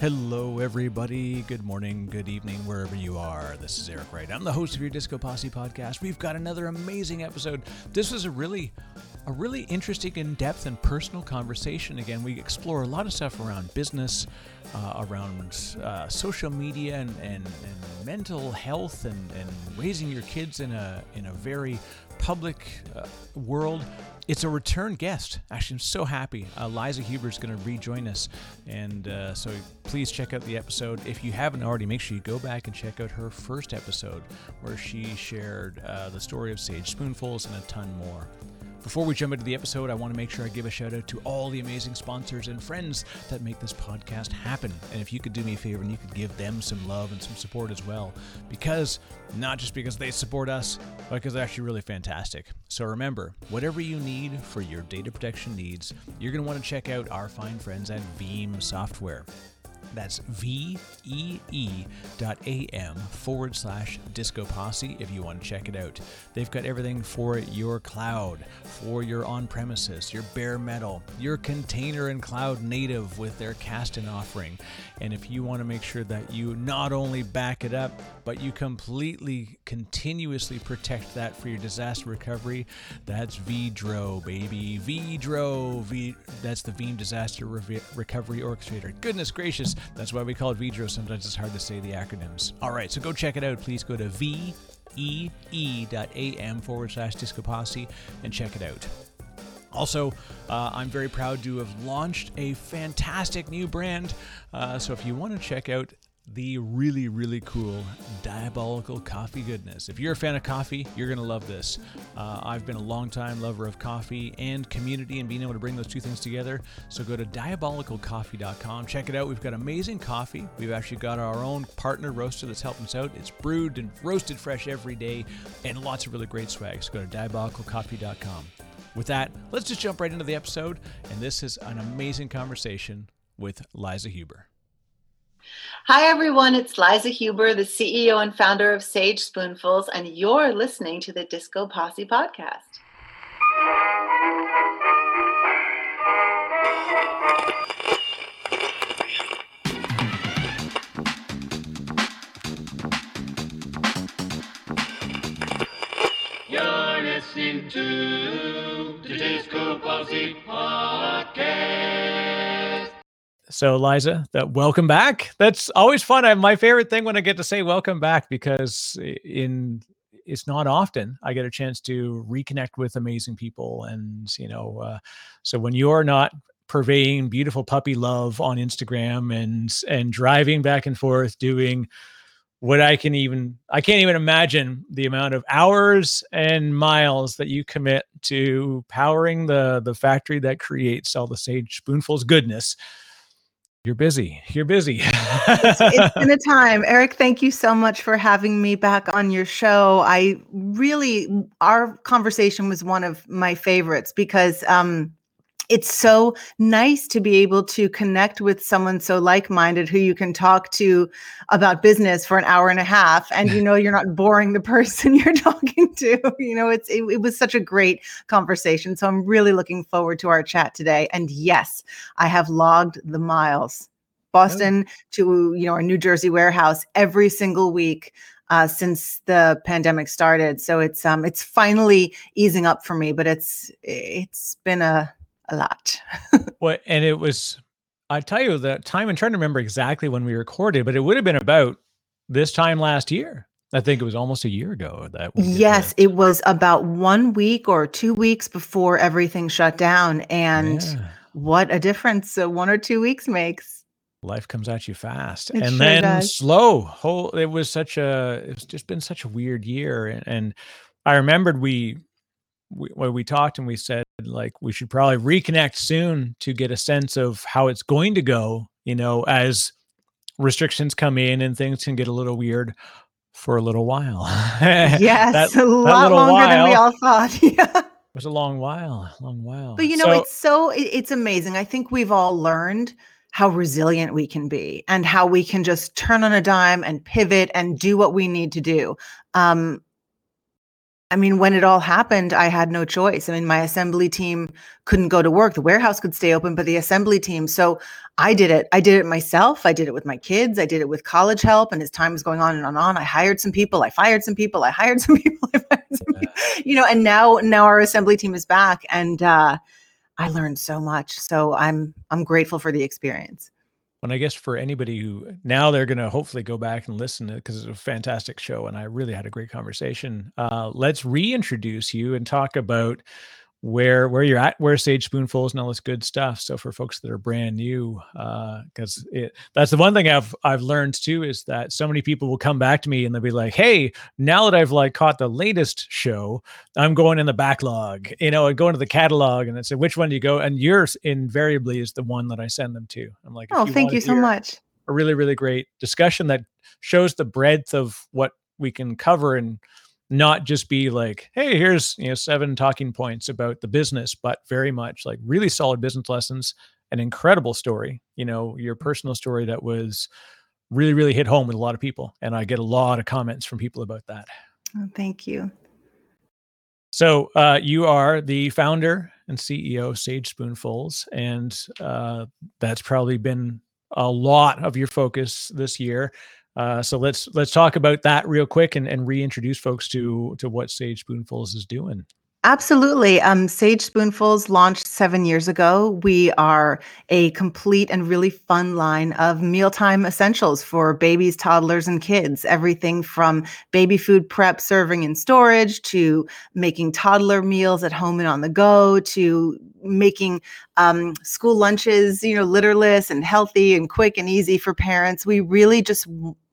Hello, everybody. Good morning, good evening, wherever you are. This is Eric Wright. I'm the host of your Disco Posse podcast. We've got another amazing episode. This was a really, a really interesting, in-depth, and personal conversation. Again, we explore a lot of stuff around business, uh, around uh, social media, and, and, and mental health, and, and raising your kids in a in a very public uh, world. It's a return guest. Actually, I'm so happy. Uh, Liza Huber is going to rejoin us. And uh, so please check out the episode. If you haven't already, make sure you go back and check out her first episode where she shared uh, the story of Sage Spoonfuls and a ton more. Before we jump into the episode, I want to make sure I give a shout out to all the amazing sponsors and friends that make this podcast happen. And if you could do me a favor and you could give them some love and some support as well, because not just because they support us, but because they're actually really fantastic. So remember, whatever you need for your data protection needs, you're going to want to check out our fine friends at Veeam Software. That's vee.am forward slash disco posse if you want to check it out. They've got everything for your cloud, for your on premises, your bare metal, your container and cloud native with their Kasten offering. And if you want to make sure that you not only back it up, but you completely continuously protect that for your disaster recovery, that's Vedro, baby. Vedro. V- that's the Veeam Disaster Re- Recovery Orchestrator. Goodness gracious, that's why we call it Vedro. Sometimes it's hard to say the acronyms. All right, so go check it out. Please go to vee.am forward slash disco posse and check it out. Also, uh, I'm very proud to have launched a fantastic new brand. Uh, so if you want to check out the really, really cool diabolical coffee goodness. If you're a fan of coffee, you're going to love this. Uh, I've been a long-time lover of coffee and community and being able to bring those two things together. So go to diabolicalcoffee.com. Check it out. We've got amazing coffee. We've actually got our own partner roaster that's helping us out. It's brewed and roasted fresh every day and lots of really great swag. So go to diabolicalcoffee.com. With that, let's just jump right into the episode. And this is an amazing conversation with Liza Huber. Hi, everyone. It's Liza Huber, the CEO and founder of Sage Spoonfuls, and you're listening to the Disco Posse podcast. You're listening to the Disco Posse podcast. So, Liza, that welcome back. That's always fun. I, my favorite thing when I get to say welcome back because in it's not often I get a chance to reconnect with amazing people, and you know, uh, so when you're not purveying beautiful puppy love on Instagram and and driving back and forth doing what I can even I can't even imagine the amount of hours and miles that you commit to powering the the factory that creates all the sage spoonfuls goodness. You're busy. You're busy. it's, it's been a time. Eric, thank you so much for having me back on your show. I really our conversation was one of my favorites because um it's so nice to be able to connect with someone so like-minded who you can talk to about business for an hour and a half and you know you're not boring the person you're talking to you know it's it, it was such a great conversation. So i'm really looking forward to our chat today. And yes i have logged the miles. Boston to you know our new jersey warehouse every single week uh, since the pandemic started. So it's um it's finally easing up for me but it's it's been a a lot. Well, and it was, I tell you, the time, I'm trying to remember exactly when we recorded, but it would have been about this time last year. I think it was almost a year ago that. yes, it was about one week or two weeks before everything shut down. And Yeah. what a difference one or two weeks makes. life comes at you fast It and sure then does. slow whole it was such a it's just been such a weird year and, and i remembered we, we when we talked and we said like we should probably reconnect soon to get a sense of how it's going to go you know as restrictions come in and things can get a little weird for a little while Yes, That- a lot longer than we all thought. yeah. It was a long while long while But you know, So- it's so it, it's amazing. I think we've all learned how resilient we can be and how we can just turn on a dime and pivot and do what we need to do. Um, I mean, when it all happened, I had no choice. I mean, my assembly team couldn't go to work. The warehouse could stay open, but the assembly team. So I did it. I did it myself. I did it with my kids. I did it with college help. And as time was going on and on and on, I hired some people. I fired some people. I hired some people. I fired some people. You know, and now now our assembly team is back, and uh, I learned so much. So I'm I'm grateful for the experience. And I guess for anybody who now they're going to hopefully go back and listen to because it's a fantastic show and I really had a great conversation. Uh, let's reintroduce you and talk about where where you're at, where Sage Spoonfuls and all this good stuff. So for folks that are brand new, because uh, that's the one thing I've I've learned too is that so many people will come back to me and they'll be like, "Hey, now that I've like caught the latest show, I'm going in the backlog, you know, and go into the catalog and I say, which one do you go? And yours invariably is the one that I send them to. I'm like, oh, you thank you so much. A really really great discussion that shows the breadth of what we can cover and not just be like, hey, here's you know seven talking points about the business, but very much like really solid business lessons, an incredible story. You know, your personal story that was really, really hit home with a lot of people, and I get a lot of comments from people about that. Oh, thank you. So uh, you are the founder and CEO of Sage Spoonfuls, and uh, that's probably been a lot of your focus this year. Uh, so let's let's talk about that real quick and, and reintroduce folks to to what Sage Spoonfuls is doing. Absolutely. Um, Sage Spoonfuls launched seven years ago. We are a complete and really fun line of mealtime essentials for babies, toddlers, and kids. Everything from baby food prep, serving, and storage to making toddler meals at home and on the go to making um, school lunches, you know, litterless and healthy and quick and easy for parents. We really just,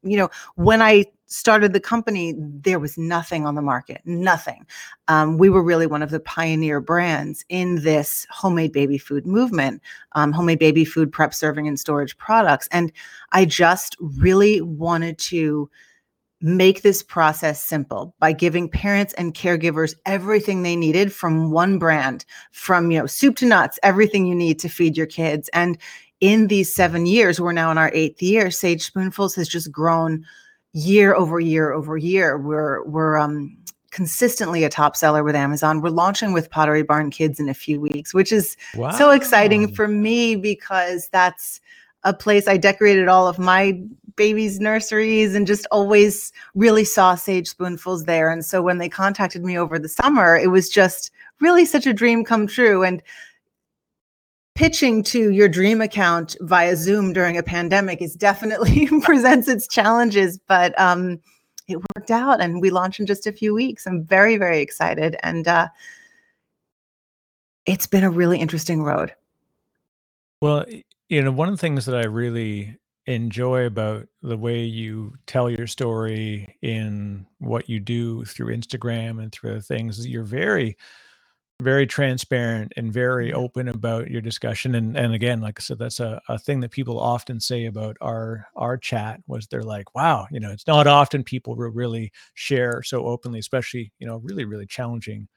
you know, when I started the company, there was nothing on the market, nothing. Um, we were really one of the pioneer brands in this homemade baby food movement, um, homemade baby food prep, serving, and storage products. And I just really wanted to make this process simple by giving parents and caregivers everything they needed from one brand from you know soup to nuts everything you need to feed your kids and in these 7 years we're now in our 8th year sage spoonfuls has just grown year over year over year. We're we're um, consistently a top seller with Amazon. We're launching with Pottery Barn Kids in a few weeks, which is wow. so exciting for me because that's a place I decorated all of my babies' nurseries and just always really saw Sage Spoonfuls there. And so when they contacted me over the summer, it was just really such a dream come true. And pitching to your dream account via Zoom during a pandemic is definitely presents its challenges, but um, it worked out and we launched in just a few weeks. I'm very, very excited. And uh, it's been a really interesting road. Well, you know, one of the things that I really enjoy about the way you tell your story in what you do through Instagram and through other things is you're very very transparent and very mm-hmm. open about your discussion and and again like i said that's a, a thing that people often say about our our chat was they're like wow you know it's not often people will really share so openly especially you know really really challenging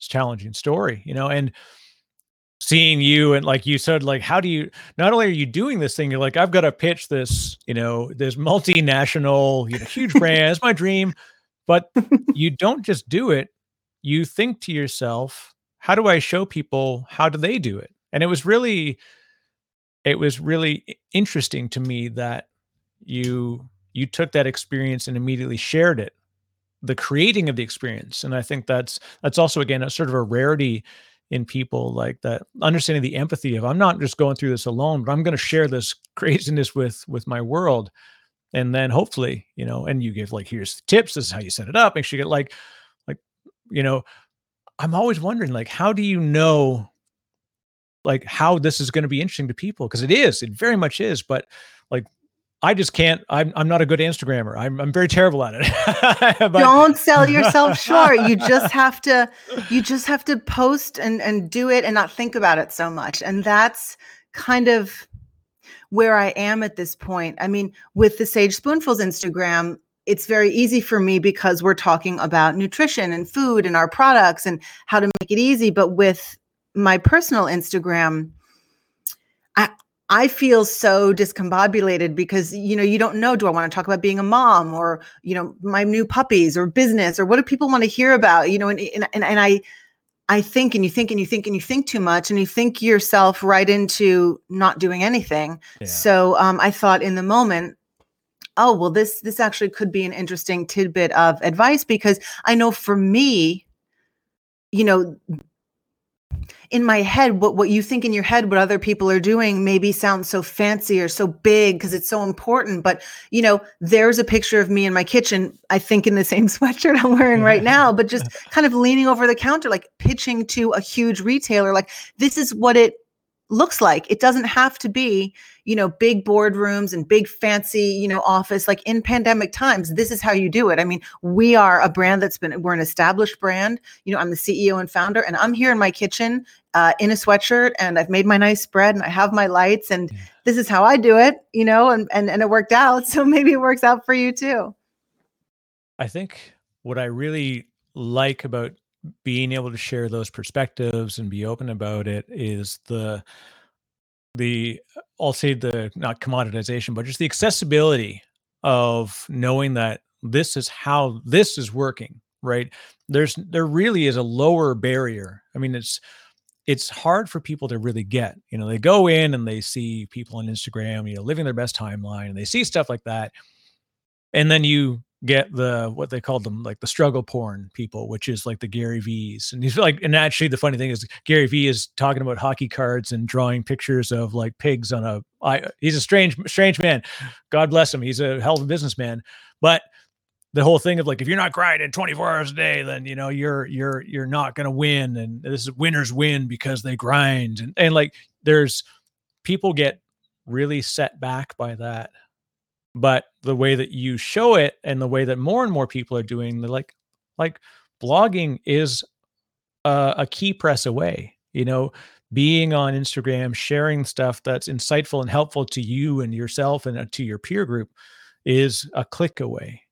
challenging story you know and seeing you and like you said like how do you not only are you doing this thing you're like i've got to pitch this you know this multinational you know huge brand it's my dream but you don't just do it you think to yourself how do I show people how do they do it? And it was really it was really interesting to me that you you took that experience and immediately shared it the creating of the experience. And i think that's that's also again a sort of a rarity in people like that understanding the empathy of i'm not just going through this alone but i'm going to share this craziness with with my world. And then hopefully you know and you give like here's the tips. This is how you set it up. Make sure you get like like you know I'm always wondering, like, how do you know, like, how this is going to be interesting to people? Because it is, it very much is. But like, I just can't. I'm I'm not a good Instagrammer. I'm I'm very terrible at it. but, Don't sell yourself short. You just have to you just have to post and and do it and not think about it so much. And that's kind of where I am at this point. I mean, with the Sage Spoonfuls Instagram, it's very easy for me because we're talking about nutrition and food and our products and how to make it easy. But with my personal Instagram, I I feel so discombobulated because you know you don't know do I want to talk about being a mom or you know my new puppies or business or what do people want to hear about you know and and and, and I I think and you think and you think and you think too much and you think yourself right into not doing anything. Yeah. So um, I thought in the moment, oh well, this this actually could be an interesting tidbit of advice because I know for me, you know, in my head what what you think in your head what other people are doing maybe sounds so fancy or so big because it's so important but you know there's a picture of me in my kitchen i think in the same sweatshirt i'm wearing right now but just kind of leaning over the counter like pitching to a huge retailer like this is what it looks like. It doesn't have to be, you know, big boardrooms and big fancy, you know, office like in pandemic times. This is how you do it. I mean, we are a brand that's been we're an established brand. You know, I'm the CEO and founder and I'm here in my kitchen uh, in a sweatshirt and I've made my nice bread and I have my lights and this is how I do it, you know, and and and it worked out. So maybe it works out for you too. I think what I really like about being able to share those perspectives and be open about it is the the I'll say the not commoditization, but just the accessibility of knowing that this is how this is working, right? There's there really is a lower barrier. I mean, it's it's hard for people to really get. You know, they go in and they see people on Instagram, you know, living their best timeline, and they see stuff like that. And then you get the what they called them like the struggle porn people which is like the gary vee's and he's like and actually the funny thing is gary vee is talking about hockey cards and drawing pictures of like pigs on a I, he's a strange strange man. God bless him he's a hell of a businessman. But the whole thing of like if you're not grinding 24 hours a day then you know you're you're you're not going to win. And this is winners win because they grind. And, and like there's people get really set back by that but the way that you show it and the way that more and more people are doing the like like blogging is a, a key press away you know? Being on instagram sharing stuff that's insightful and helpful to you and yourself and uh, to your peer group is a click away.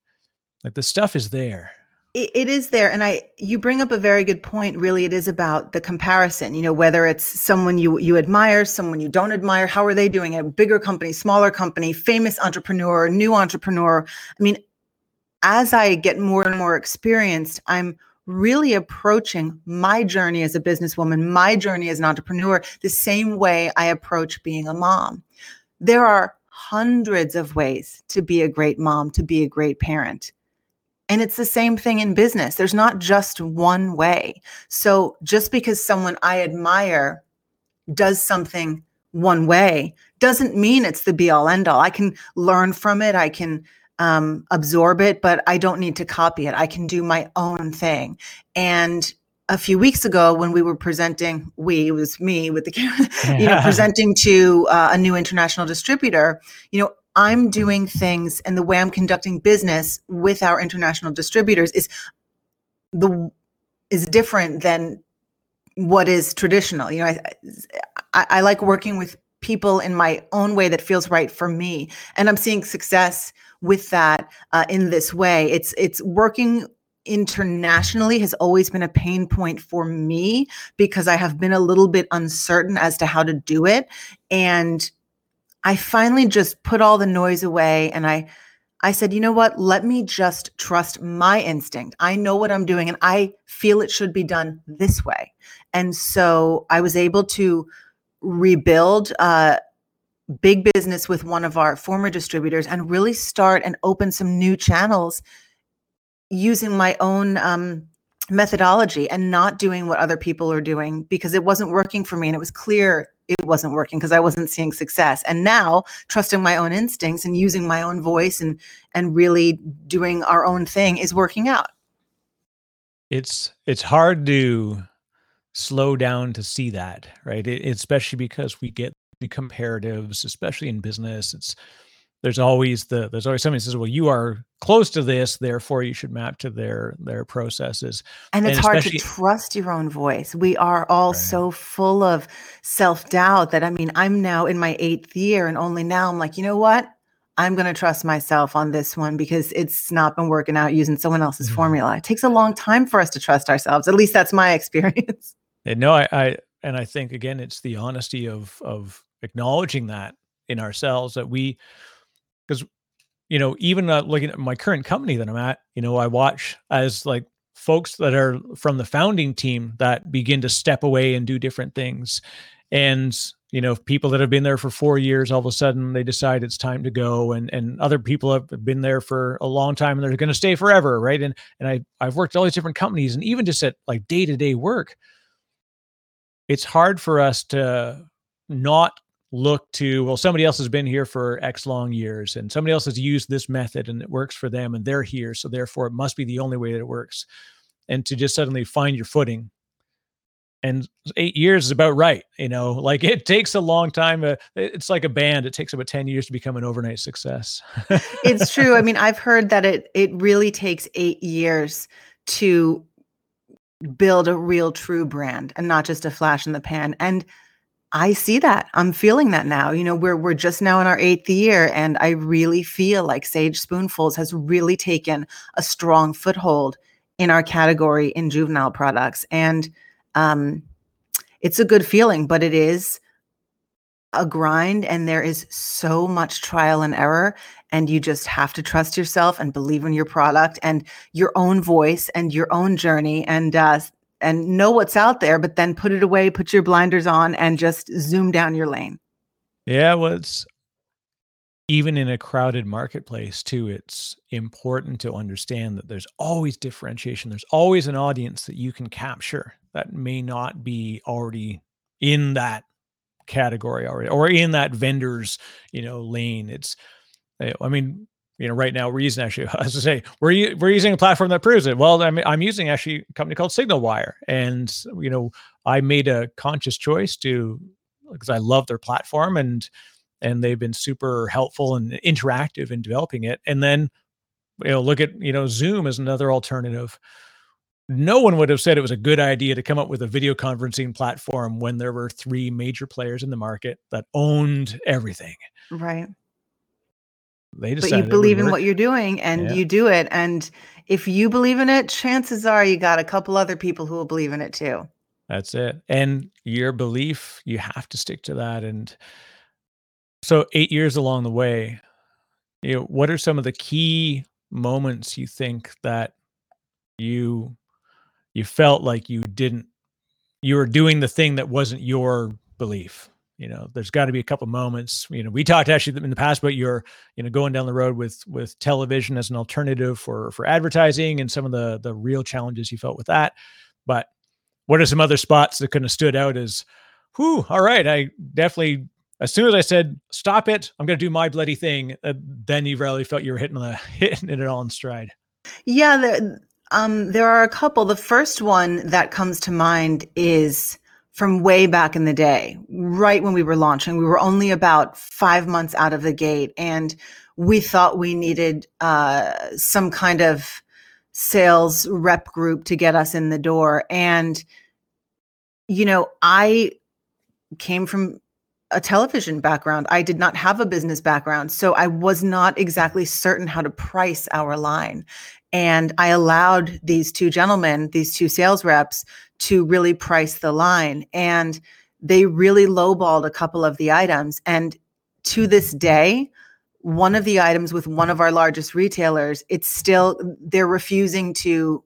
Like the stuff is there it, it is there and i you bring up a very good point. Really it is about the comparison you know whether it's someone you you admire someone you don't admire how are they doing a bigger company smaller company famous entrepreneur new entrepreneur. I mean as i get more and more experienced i'm really approaching my journey as a businesswoman my journey as an entrepreneur the same way i approach being a mom. There are hundreds of ways to be a great mom to be a great parent and it's the same thing in business. There's not just one way. So just because someone I admire does something one way doesn't mean it's the be all end all. I can learn from it. I can um, absorb it, but I don't need to copy it. I can do my own thing. And a few weeks ago when we were presenting we it was me with the camera you know presenting to uh, a new international distributor you know I'm doing things and the way I'm conducting business with our international distributors is the is different than what is traditional. You know, I, I, I like working with people in my own way that feels right for me, and I'm seeing success with that uh, in this way. It's it's working internationally has always been a pain point for me because I have been a little bit uncertain as to how to do it, and I finally just put all the noise away and I I said, "You know what? Let me just trust my instinct. I know what I'm doing and I feel it should be done this way." And so I was able to rebuild uh, big business with one of our former distributors and really start and open some new channels using my own um, methodology and not doing what other people are doing because it wasn't working for me and it was clear it wasn't working because I wasn't seeing success. And now trusting my own instincts and using my own voice and and really doing our own thing is working out. It's it's hard to slow down to see that, right? It, especially because we get the comparatives, especially in business. It's there's always the there's always somebody says, well, you are close to this, therefore you should map to their their processes. And it's and hard to trust your own voice. We are all right. so full of self doubt that I mean, I'm now in my eighth year, and only now I'm like, you know what? I'm going to trust myself on this one because it's not been working out using someone else's mm-hmm. formula. It takes a long time for us to trust ourselves. At least that's my experience. and No, I, I and I think again, it's the honesty of of acknowledging that in ourselves that we you know even uh, looking at my current company that i'm at you know i watch as like folks that are from the founding team that begin to step away and do different things. And you know people that have been there for four years all of a sudden they decide it's time to go and and other people have been there for a long time and they're going to stay forever right? And and i i've worked at all these different companies and even just at like day-to-day work it's hard for us to not look to well somebody else has been here for x long years and somebody else has used this method and it works for them and they're here so therefore it must be the only way that it works. And to just suddenly find your footing. And eight years is about right you know? Like it takes a long time uh, it's like a band it takes about 10 years to become an overnight success. It's true. I mean i've heard that it it really takes eight years to build a real true brand and not just a flash in the pan. And I see that. I'm feeling that now. You know, we're we're just now in our eighth year, and I really feel like Sage Spoonfuls has really taken a strong foothold in our category in juvenile products. And um, it's a good feeling, but it is a grind and there is so much trial and error and you just have to trust yourself and believe in your product and your own voice and your own journey and uh, and know what's out there but then put it away put your blinders on and just zoom down your lane. Yeah well it's even in a crowded marketplace too it's important to understand that there's always differentiation. There's always an audience that you can capture that may not be already in that category already or in that vendor's you know lane. It's eh, i mean you know right now we're using actually as i say we're, we're using a platform that proves it well i'm, I'm using actually a company called signalwire and you know i made a conscious choice to because i love their platform and and they've been super helpful and interactive in developing it. And then, you know, look at, you know, Zoom as another alternative. No one would have said it was a good idea to come up with a video conferencing platform when there were three major players in the market that owned everything. Right. They but you believe in what you're doing and yeah. you do it. And if you believe in it, chances are you got a couple other people who will believe in it too. That's it. And your belief, you have to stick to that. And so eight years along the way, you know, what are some of the key moments you think that you you felt like you didn't you were doing the thing that wasn't your belief? You know, there's got to be a couple moments. You know, we talked actually in the past about your, you know, going down the road with with television as an alternative for for advertising and some of the the real challenges you felt with that. But what are some other spots that kind of stood out as, whew, all right, I definitely as soon as I said, stop it, I'm going to do my bloody thing, uh, then you really felt you were hitting, the, hitting it all in stride. Yeah, there, um, there are a couple. The first one that comes to mind is from way back in the day, right when we were launching. We were only about five months out of the gate, and we thought we needed uh, some kind of sales rep group to get us in the door. And, you know, I came from a television background. I did not have a business background. So I was not exactly certain how to price our line. And I allowed these two gentlemen, these two sales reps, to really price the line. And they really lowballed a couple of the items. And to this day, one of the items with one of our largest retailers, it's still, they're refusing to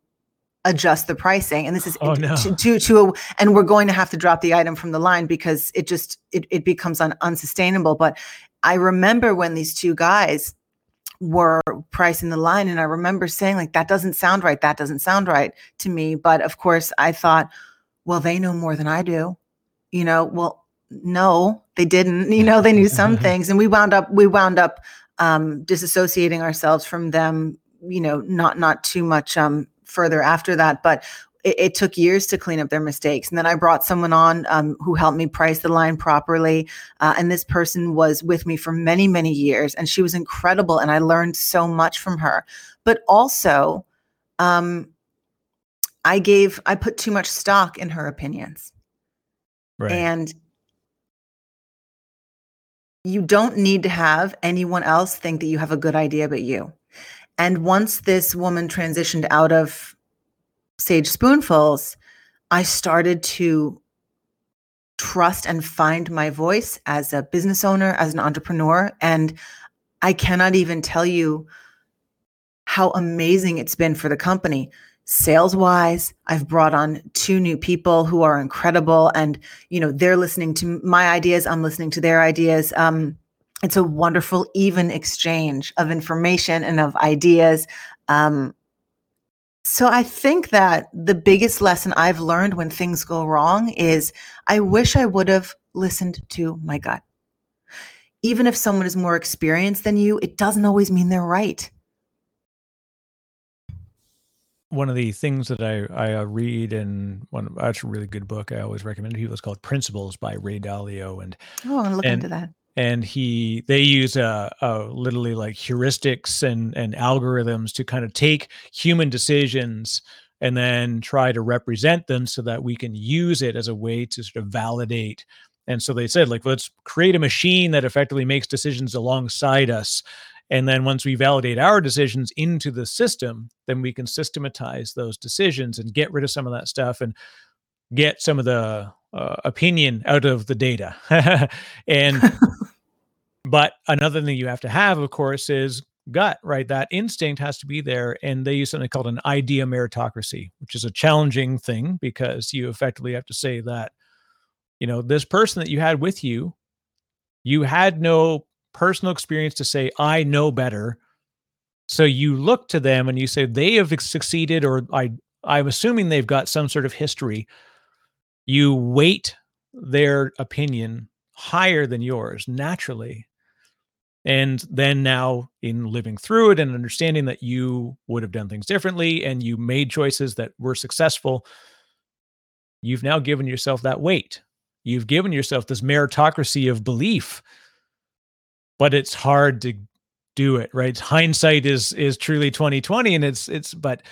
adjust the pricing and this is oh, no. to, to, to a, and we're going to have to drop the item from the line because it just it, it becomes un, unsustainable but i remember when these two guys were pricing the line and i remember saying like that doesn't sound right that doesn't sound right to me. But of course i thought well they know more than i do. You know well no they didn't. You know they knew some things and we wound up we wound up um disassociating ourselves from them you know not not too much um further after that, but it, it, took years to clean up their mistakes. And then I brought someone on um, who helped me price the line properly. Uh, and this person was with me for many, many years. And she was incredible. And I learned so much from her. But also, um, I gave, I put too much stock in her opinions. Right. And you don't need to have anyone else think that you have a good idea but you. And once this woman transitioned out of Sage Spoonfuls, I started to trust and find my voice as a business owner, as an entrepreneur. And I cannot even tell you how amazing it's been for the company. Sales wise, I've brought on two new people who are incredible and you know they're listening to my ideas, I'm listening to their ideas. Um, it's a wonderful even exchange of information and of ideas. Um, so I think that the biggest lesson I've learned when things go wrong is I wish I would have listened to my gut. Even if someone is more experienced than you, it doesn't always mean they're right. One of the things that I, I uh, read and one that's a really good book I always recommend to people is called Principles by Ray Dalio and Oh, I'm gonna look and into that. And he they use literally like heuristics and and algorithms to kind of take human decisions and then try to represent them so that we can use it as a way to sort of validate. And so they said like let's create a machine that effectively makes decisions alongside us and then once we validate our decisions into the system then we can systematize those decisions and get rid of some of that stuff and get some of the uh, opinion out of the data. And but another thing you have to have, of course, is gut, right? That instinct has to be there. And they use something called an idea meritocracy, which is a challenging thing because you effectively have to say that, you know, this person that you had with you, you had no personal experience to say, I know better. So you look to them and you say they have succeeded, or I I'm assuming they've got some sort of history. You weight their opinion higher than yours naturally and then now, in living through it and understanding that you would have done things differently and you made choices that were successful, you've now given yourself that weight. You've given yourself this meritocracy of belief, but it's hard to do it, right? Hindsight is is truly 2020 and it's it's but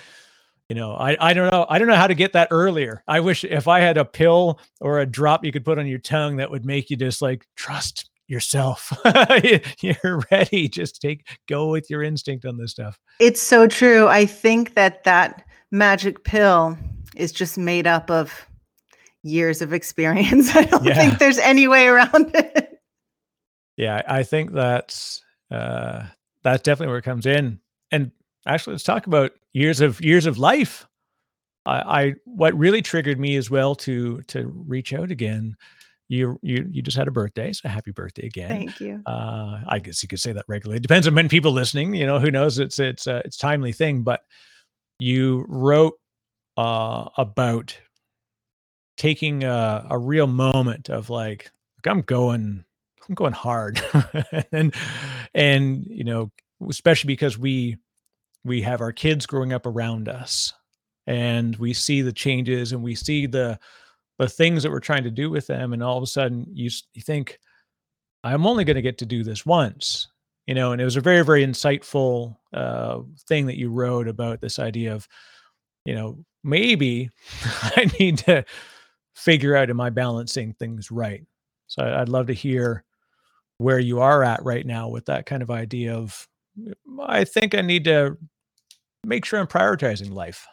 you know, I I don't know. I don't know how to get that earlier. I wish if I had a pill or a drop you could put on your tongue that would make you just like trust yourself. You're ready. Just take go with your instinct on this stuff. It's so true. I think that that magic pill is just made up of years of experience. I don't Yeah. think there's any way around it. Yeah, I think that's uh that's definitely where it comes in. And actually let's talk about years of years of life. I, I what really triggered me as well to to reach out again. You you you just had a birthday, so happy birthday again. Thank you. uh i guess you could say that regularly it depends on many people listening you know who knows it's it's uh, it's timely thing but you wrote uh about taking a, a real moment of like like i'm going i'm going hard and and you know especially because we we have our kids growing up around us and we see the changes and we see the the things that we're trying to do with them and all of a sudden you, you think I'm only going to get to do this once, you know. And it was a very, very insightful uh, thing that you wrote about this idea of, you know, maybe I need to figure out am I balancing things right. So I'd love to hear where you are at right now with that kind of idea of, I think I need to make sure I'm prioritizing life.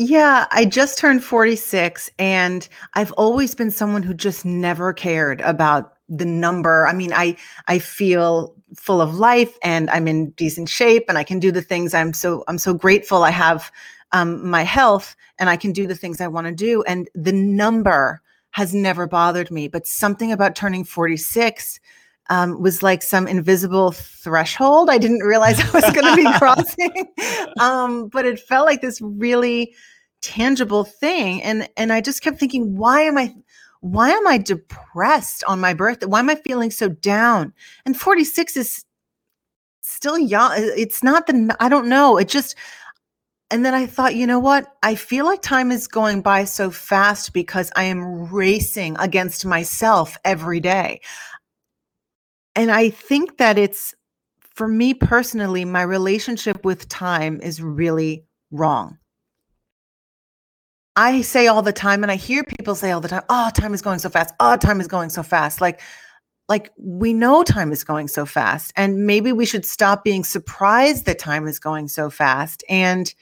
Yeah, I just turned 46 and I've always been someone who just never cared about the number. I mean, I I feel full of life and I'm in decent shape and I can do the things I'm so I'm so grateful I have um, my health and I can do the things I want to do and the number has never bothered me, but something about turning 46 um, was like some invisible threshold. I didn't realize I was going to be crossing, um, but it felt like this really tangible thing, and and I just kept thinking, why am I, why am I depressed on my birthday? Why am I feeling so down? And forty six is still young. It's not the I don't know. It just. And then I thought, you know what? I feel like time is going by so fast because I am racing against myself every day and I think that it's for me personally, my relationship with time is really wrong. I say all the time, and I hear people say all the time, oh, time is going so fast. Oh, time is going so fast. Like, like we know time is going so fast. And maybe we should stop being surprised that time is going so fast and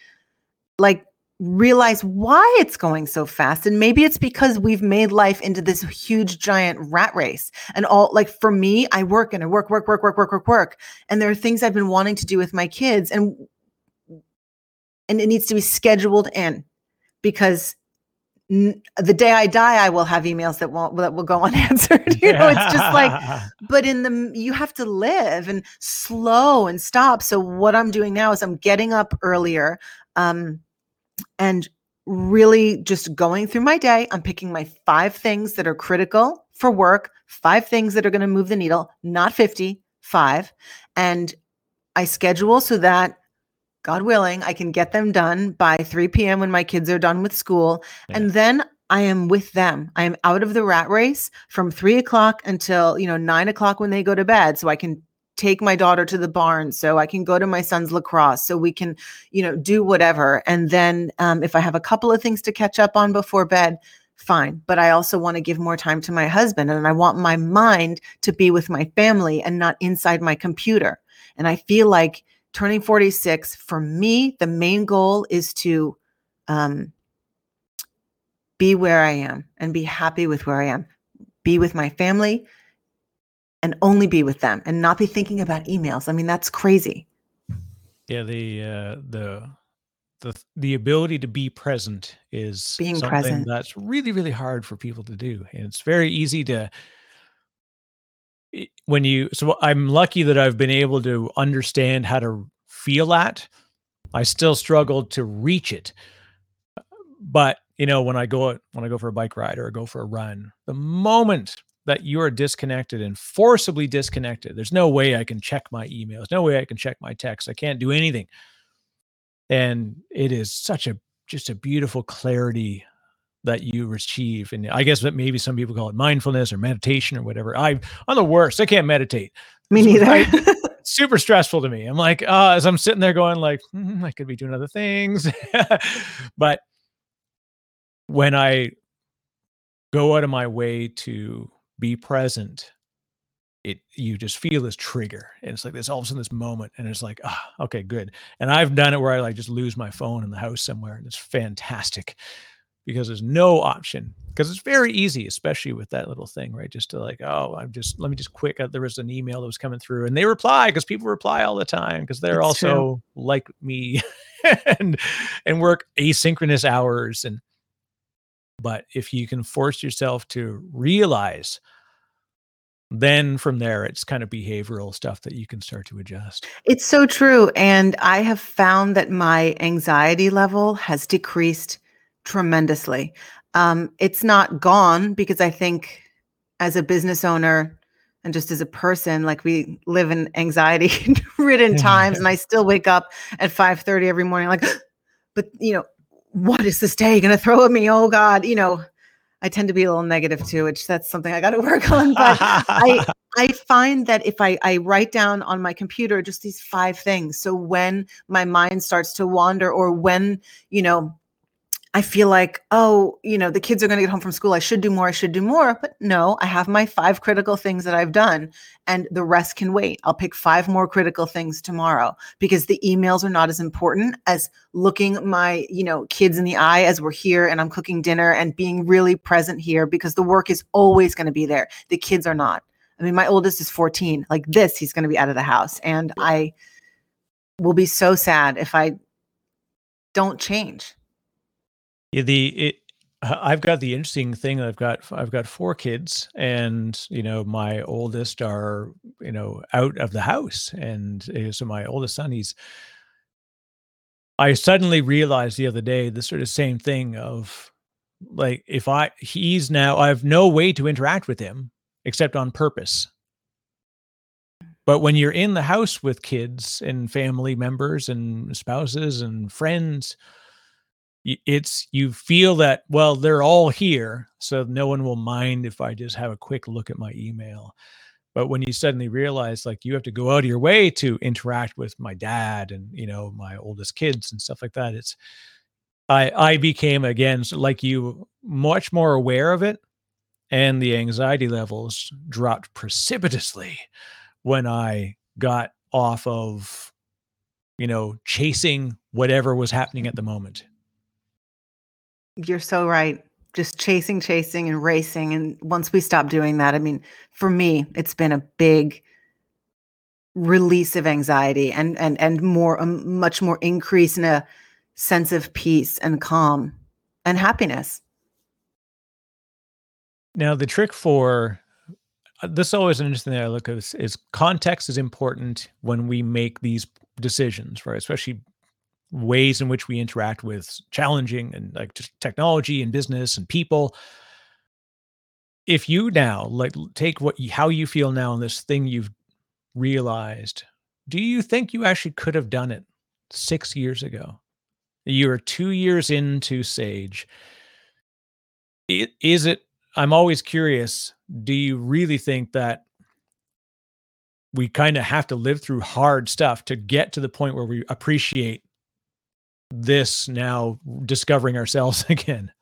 like realize why it's going so fast and maybe it's because we've made life into this huge giant rat race. And all like for me i work and i work work work work work work work. And there are things i've been wanting to do with my kids and and it needs to be scheduled in because n- the day i die i will have emails that won't that will go unanswered you know? It's just like but in the you have to live and slow and stop. So what i'm doing now is i'm getting up earlier um and really just going through my day. I'm picking my five things that are critical for work, five things that are going to move the needle, not 50, five. And I schedule so that, God willing, I can get them done by 3 p.m. when my kids are done with school. Yeah. And then I am with them. I am out of the rat race from three o'clock until, you know, nine o'clock when they go to bed. So I can take my daughter to the barn so I can go to my son's lacrosse so we can, you know, do whatever. And then um, if I have a couple of things to catch up on before bed, fine. But I also want to give more time to my husband and I want my mind to be with my family and not inside my computer. And I feel like turning 46 for me, the main goal is to um, be where I am and be happy with where I am, be with my family, and only be with them and not be thinking about emails. I mean, that's crazy. Yeah, the uh, the the the ability to be present is being something present. that's really really hard for people to do, and it's very easy to when you. So I'm lucky that I've been able to understand how to feel that. I still struggle to reach it, but you know when I go when I go for a bike ride or I go for a run, the moment that you are disconnected and forcibly disconnected. There's no way I can check my emails, no way I can check my text. I can't do anything. And it is such a just a beautiful clarity that you achieve. And I guess that maybe some people call it mindfulness or meditation or whatever. I I'm the worst. I can't meditate. Me neither. I, super stressful to me. I'm like, uh, as I'm sitting there going like, mm, I could be doing other things. but when I go out of my way to be present it you just feel this trigger and it's like this all of a sudden this moment and it's like ah okay good and i've done it where i like just lose my phone in the house somewhere and it's fantastic because there's no option because it's very easy especially with that little thing right just to like oh i'm just let me just quick uh, there was an email that was coming through and they reply because people reply all the time because they're That's also true. like me and and work asynchronous hours and but if you can force yourself to realize, then from there, it's kind of behavioral stuff that you can start to adjust. It's so true. And I have found that my anxiety level has decreased tremendously. Um, it's not gone because I think as a business owner, and just as a person like we live in anxiety ridden times and i still wake up at 5.30 every morning like but you know what is this day going to throw at me? Oh God, you know, I tend to be a little negative too, which that's something I got to work on. But I, I find that if I, I write down on my computer just these five things, so when my mind starts to wander, or when you know I feel like, oh, you know, the kids are going to get home from school. I should do more. I should do more. But no, I have my five critical things that I've done, and the rest can wait. I'll pick five more critical things tomorrow because the emails are not as important as looking my, you know, kids in the eye as we're here and I'm cooking dinner and being really present here because the work is always going to be there. The kids are not. I mean, my oldest is 14. Like this, he's going to be out of the house. And I will be so sad if I don't change. Yeah, the it I've got the interesting thing I've got I've got four kids and you know my oldest are you know out of the house and uh, so my oldest son he's I suddenly realized the other day the sort of same thing of like if I he's now I have no way to interact with him except on purpose. But when you're in the house with kids and family members and spouses and friends, it's you feel that well they're all here so no one will mind if i just have a quick look at my email. But when you suddenly realize like you have to go out of your way to interact with my dad and you know my oldest kids and stuff like that it's i i became again like you much more aware of it and the anxiety levels dropped precipitously when i got off of you know chasing whatever was happening at the moment You're so right. Just chasing, chasing, and racing. And once we stop doing that, I mean, for me, it's been a big release of anxiety and and and more a much more increase in a sense of peace and calm and happiness. Now, the trick for uh, this is always an interesting thing I look at is, is context is important when we make these decisions, right? Especially ways in which we interact with challenging and like just technology and business and people. If you now like take what you, how you feel now in this thing you've realized, do you think you actually could have done it six years ago? You're two years into Sage. It, is it? I'm always curious. Do you really think that we kind of have to live through hard stuff to get to the point where we appreciate this now discovering ourselves again?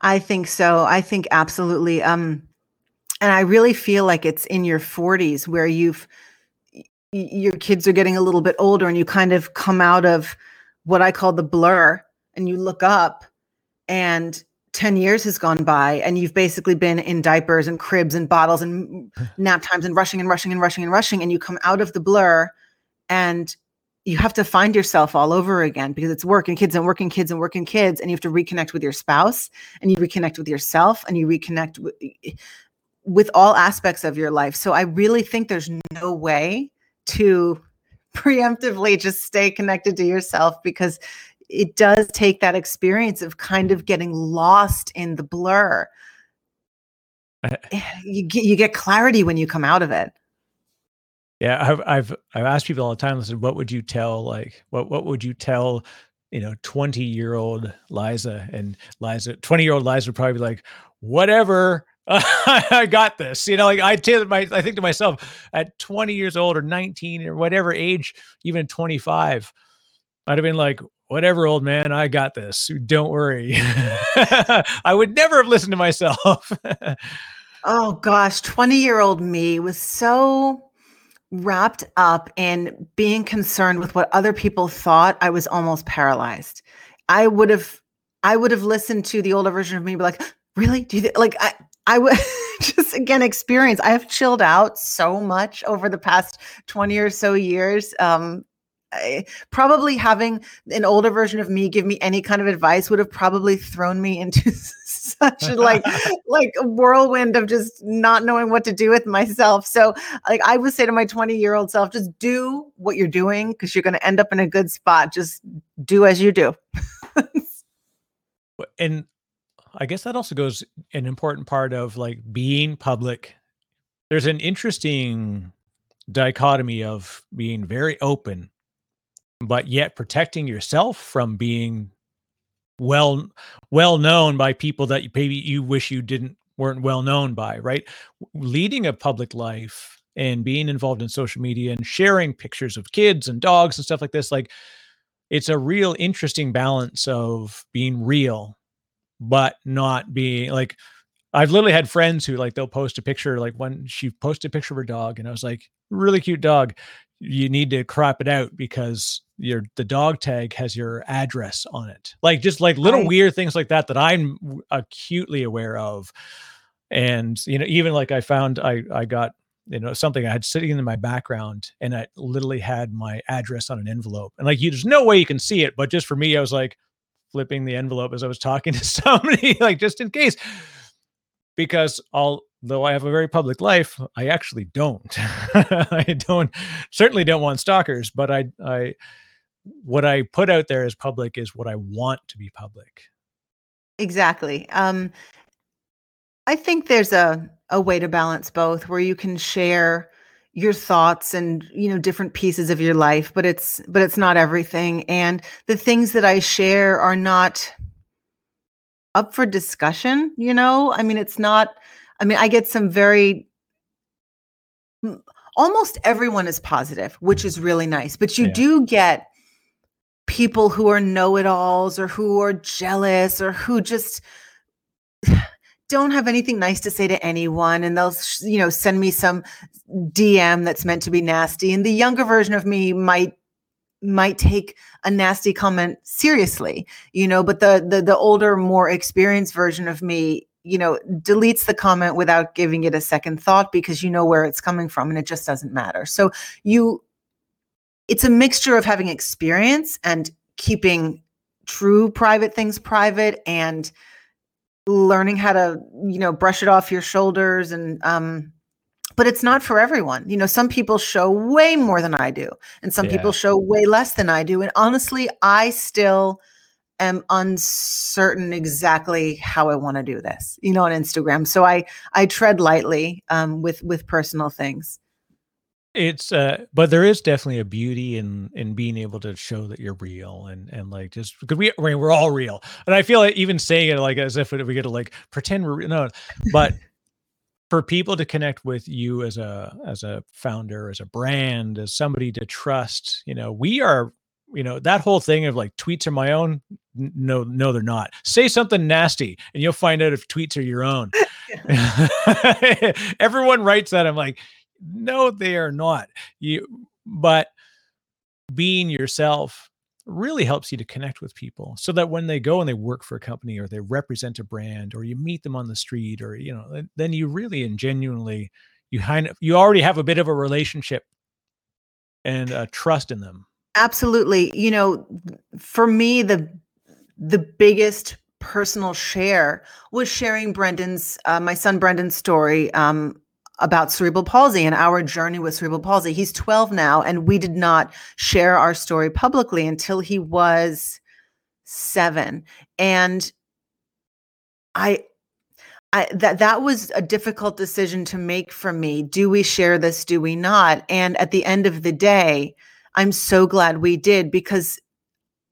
I think so. I think absolutely. Um, and I really feel like it's in your 40s where you've your kids are getting a little bit older and you kind of come out of what I call the blur and you look up and 10 years has gone by and you've basically been in diapers and cribs and bottles and nap times and rushing and rushing and rushing and rushing and you come out of the blur and you have to find yourself all over again because it's work and kids and working kids and working kids and you have to reconnect with your spouse and you reconnect with yourself and you reconnect with, with all aspects of your life so i really think there's no way to preemptively just stay connected to yourself because it does take that experience of kind of getting lost in the blur. Eh, you get you get clarity when you come out of it. Yeah, I've I've I've asked people all the time. Listen, what would you tell like what what would you tell you know 20 year old Liza and Liza 20 year old Liza would probably be like whatever I got this. You know, like I tell my I think to myself at 20 years old or 19 or whatever age, even 25, I'd have been like, whatever, old man, I got this. Don't worry. I would never have listened to myself. oh gosh, 20 year old me was so wrapped up in being concerned with what other people thought. I was almost paralyzed. I would have I would have listened to the older version of me be like, really? Do you like I I would just again experience. I have chilled out so much over the past 20 or so years. Um, I, probably having an older version of me give me any kind of advice would have probably thrown me into such like like a whirlwind of just not knowing what to do with myself. So like I would say to my 20 year old self, just do what you're doing because you're going to end up in a good spot. Just do as you do. and I guess that also goes an important part of like being public. There's an interesting dichotomy of being very open, but yet protecting yourself from being well well known by people that maybe you wish you didn't weren't well known by, right? Leading a public life and being involved in social media and sharing pictures of kids and dogs and stuff like this, like it's a real interesting balance of being real but not being like I've literally had friends who like they'll post a picture like when she posted a picture of her dog and I was like really cute dog you need to crop it out because your the dog tag has your address on it like just like little right. weird things like that that I'm acutely aware of and you know even like I found I I got you know something I had sitting in my background and I literally had my address on an envelope and like you there's no way you can see it but just for me I was like flipping the envelope as I was talking to somebody, like just in case. Because although I have a very public life, I actually don't. I don't certainly don't want stalkers, but I I what I put out there as public is what I want to be public. Exactly. Um I think there's a a way to balance both where you can share your thoughts and you know different pieces of your life but it's but it's not everything and the things that i share are not up for discussion you know i mean it's not i mean i get some very almost everyone is positive which is really nice but you yeah. do get people who are know-it-alls or who are jealous or who just don't have anything nice to say to anyone and they'll you know send me some dm that's meant to be nasty and the younger version of me might might take a nasty comment seriously you know but the the the older more experienced version of me you know deletes the comment without giving it a second thought because you know where it's coming from and it just doesn't matter. So you it's a mixture of having experience and keeping true private things private and learning how to you know brush it off your shoulders and um but it's not for everyone. You know some people show way more than i do and some Yeah. people show way less than i do. And honestly i still am uncertain exactly how i want to do this you know on instagram. So i i tread lightly um with with personal things. It's uh but there is definitely a beauty in in being able to show that you're real and and like just because we I mean, we're all real. And i feel like even saying it like as if we get to like pretend we're no but for people to connect with you as a as a founder as a brand as somebody to trust you know we are you know that whole thing of like tweets are my own no no they're not. Say something nasty and you'll find out if tweets are your own. Everyone writes that i'm like no they are not. You but being yourself really helps you to connect with people so that when they go and they work for a company or they represent a brand or you meet them on the street or you know then- you really and genuinely you kind of you already have a bit of a relationship and uh, trust in them absolutely you know for me the the biggest personal share was sharing brendan's uh, my son brendan's story um, about cerebral palsy and our journey with cerebral palsy he's 12 now and we did not share our story publicly until he was seven and i I, that that was a difficult decision to make for me. Do we share this? Do we not? And at the end of the day, I'm so glad we did because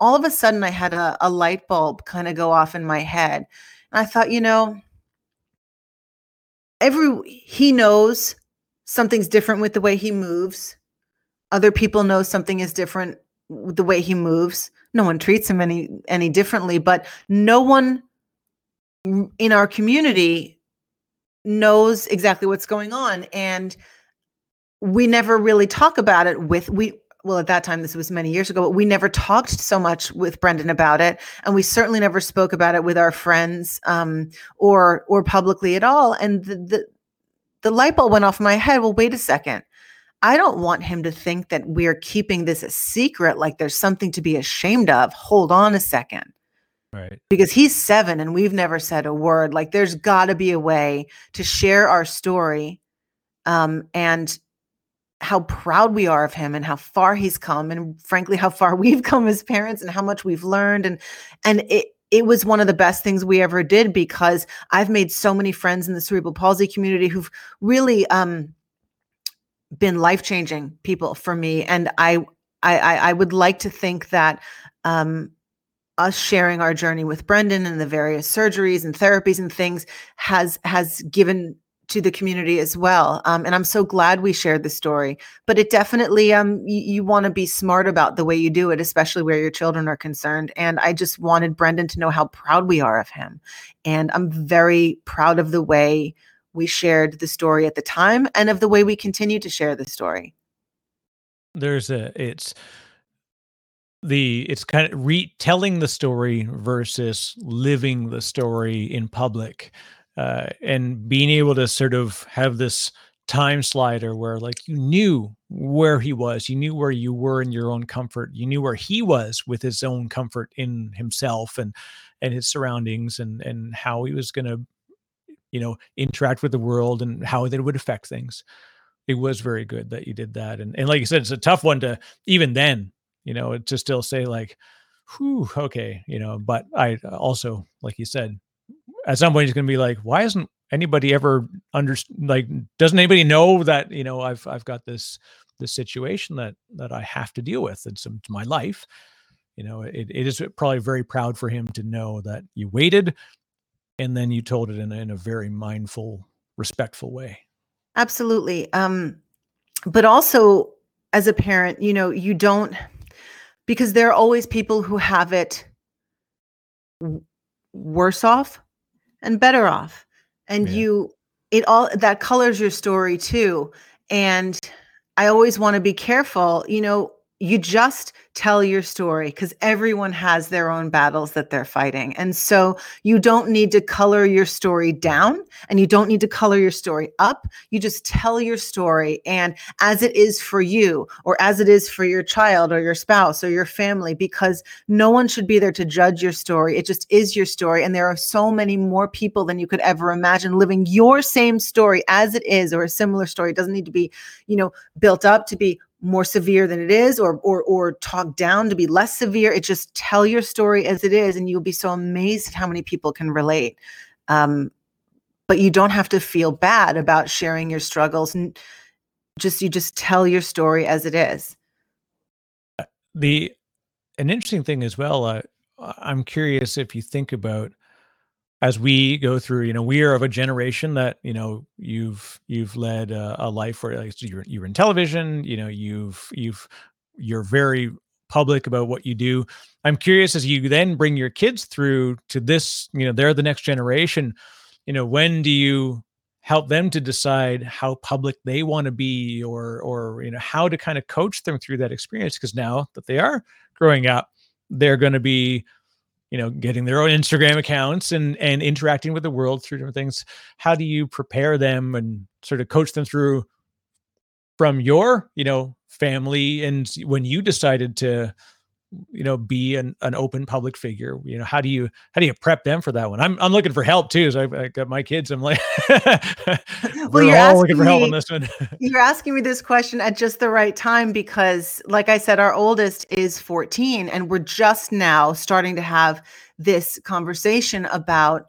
all of a sudden I had a, a light bulb kind of go off in my head. And I thought, you know, every he knows something's different with the way he moves. Other people know something is different with the way he moves. No one treats him any any differently, but no one in our community knows exactly what's going on and we never really talk about it with we well at that time this was many years ago but we never talked so much with brendan about it and we certainly never spoke about it with our friends um, or or publicly at all and the, the the light bulb went off my head well wait a second. I don't want him to think that we're keeping this a secret like there's something to be ashamed of. Hold on a second. Right. Because he's seven and we've never said a word. Like there's got to be a way to share our story um, and how proud we are of him and how far he's come and frankly how far we've come as parents and how much we've learned. And and it it was one of the best things we ever did because I've made so many friends in the cerebral palsy community who've really um, been life changing people for me. And I, I I would like to think that um, us sharing our journey with Brendan and the various surgeries and therapies and things has has given to the community as well. Um, and I'm so glad we shared the story. But it definitely um you, you want to be smart about the way you do it, especially where your children are concerned. And I just wanted Brendan to know how proud we are of him. And I'm very proud of the way we shared the story at the time and of the way we continue to share the story. there's a it's the it's kind of retelling the story versus living the story in public uh, and being able to sort of have this time slider where like you knew where he was you knew where you were in your own comfort you knew where he was with his own comfort in himself and and his surroundings and and how he was going to you know interact with the world and how that would affect things. It was very good that you did that and and like you said it's a tough one to even then you know to still say like whew okay you know but i also like you said at some point he's going to be like why isn't anybody ever under like doesn't anybody know that you know i've i've got this this situation that that i have to deal with it's, it's my life you know it, it is probably very proud for him to know that you waited and then you told it in a, in a very mindful respectful way Absolutely. Um, but also as a parent, you know, you don't because there are always people who have it worse off and better off. And Yeah. you it all that colors your story too. And I always want to be careful, you know, you just tell your story because everyone has their own battles that they're fighting. And so you don't need to color your story down and you don't need to color your story up. You just tell your story and as it is for you or as it is for your child or your spouse or your family, because no one should be there to judge your story. It just is your story. And there are so many more people than you could ever imagine living your same story as it is or a similar story. It doesn't need to be, you know, built up to be more severe than it is or or or talk down to be less severe. It just tell your story as it is and you'll be so amazed at how many people can relate. Um, but you don't have to feel bad about sharing your struggles. And just you just tell your story as it is. The an interesting thing as well uh, i'm curious if you think about as we go through you know we are of a generation that you know you've you've led a, a life where like, you're you're in television you know you've you've you're very public about what you do. I'm curious as you then bring your kids through to this you know they're the next generation you know when do you help them to decide how public they want to be or or you know how to kind of coach them through that experience? Because now that they are growing up they're going to be you know getting their own instagram accounts and and interacting with the world through different things. How do you prepare them and sort of coach them through from your you know family and when you decided to you know be an, an open public figure you know how do you how do you prep them for that one? I'm, I'm looking for help too so I, I got my kids i'm like well you're all looking for help me, on this one. you're asking me this question at just the right time because like i said our oldest is 14 and we're just now starting to have this conversation about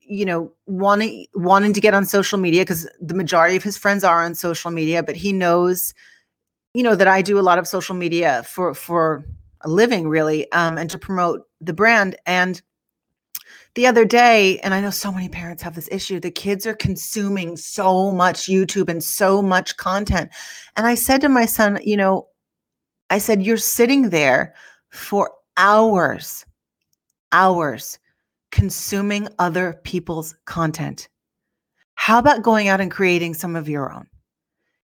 you know wanting wanting to get on social media because the majority of his friends are on social media but he knows you know that i do a lot of social media for for living really um, and to promote the brand and the other day and i know so many parents have this issue the kids are consuming so much youtube and so much content and i said to my son you know i said you're sitting there for hours hours consuming other people's content. How about going out and creating some of your own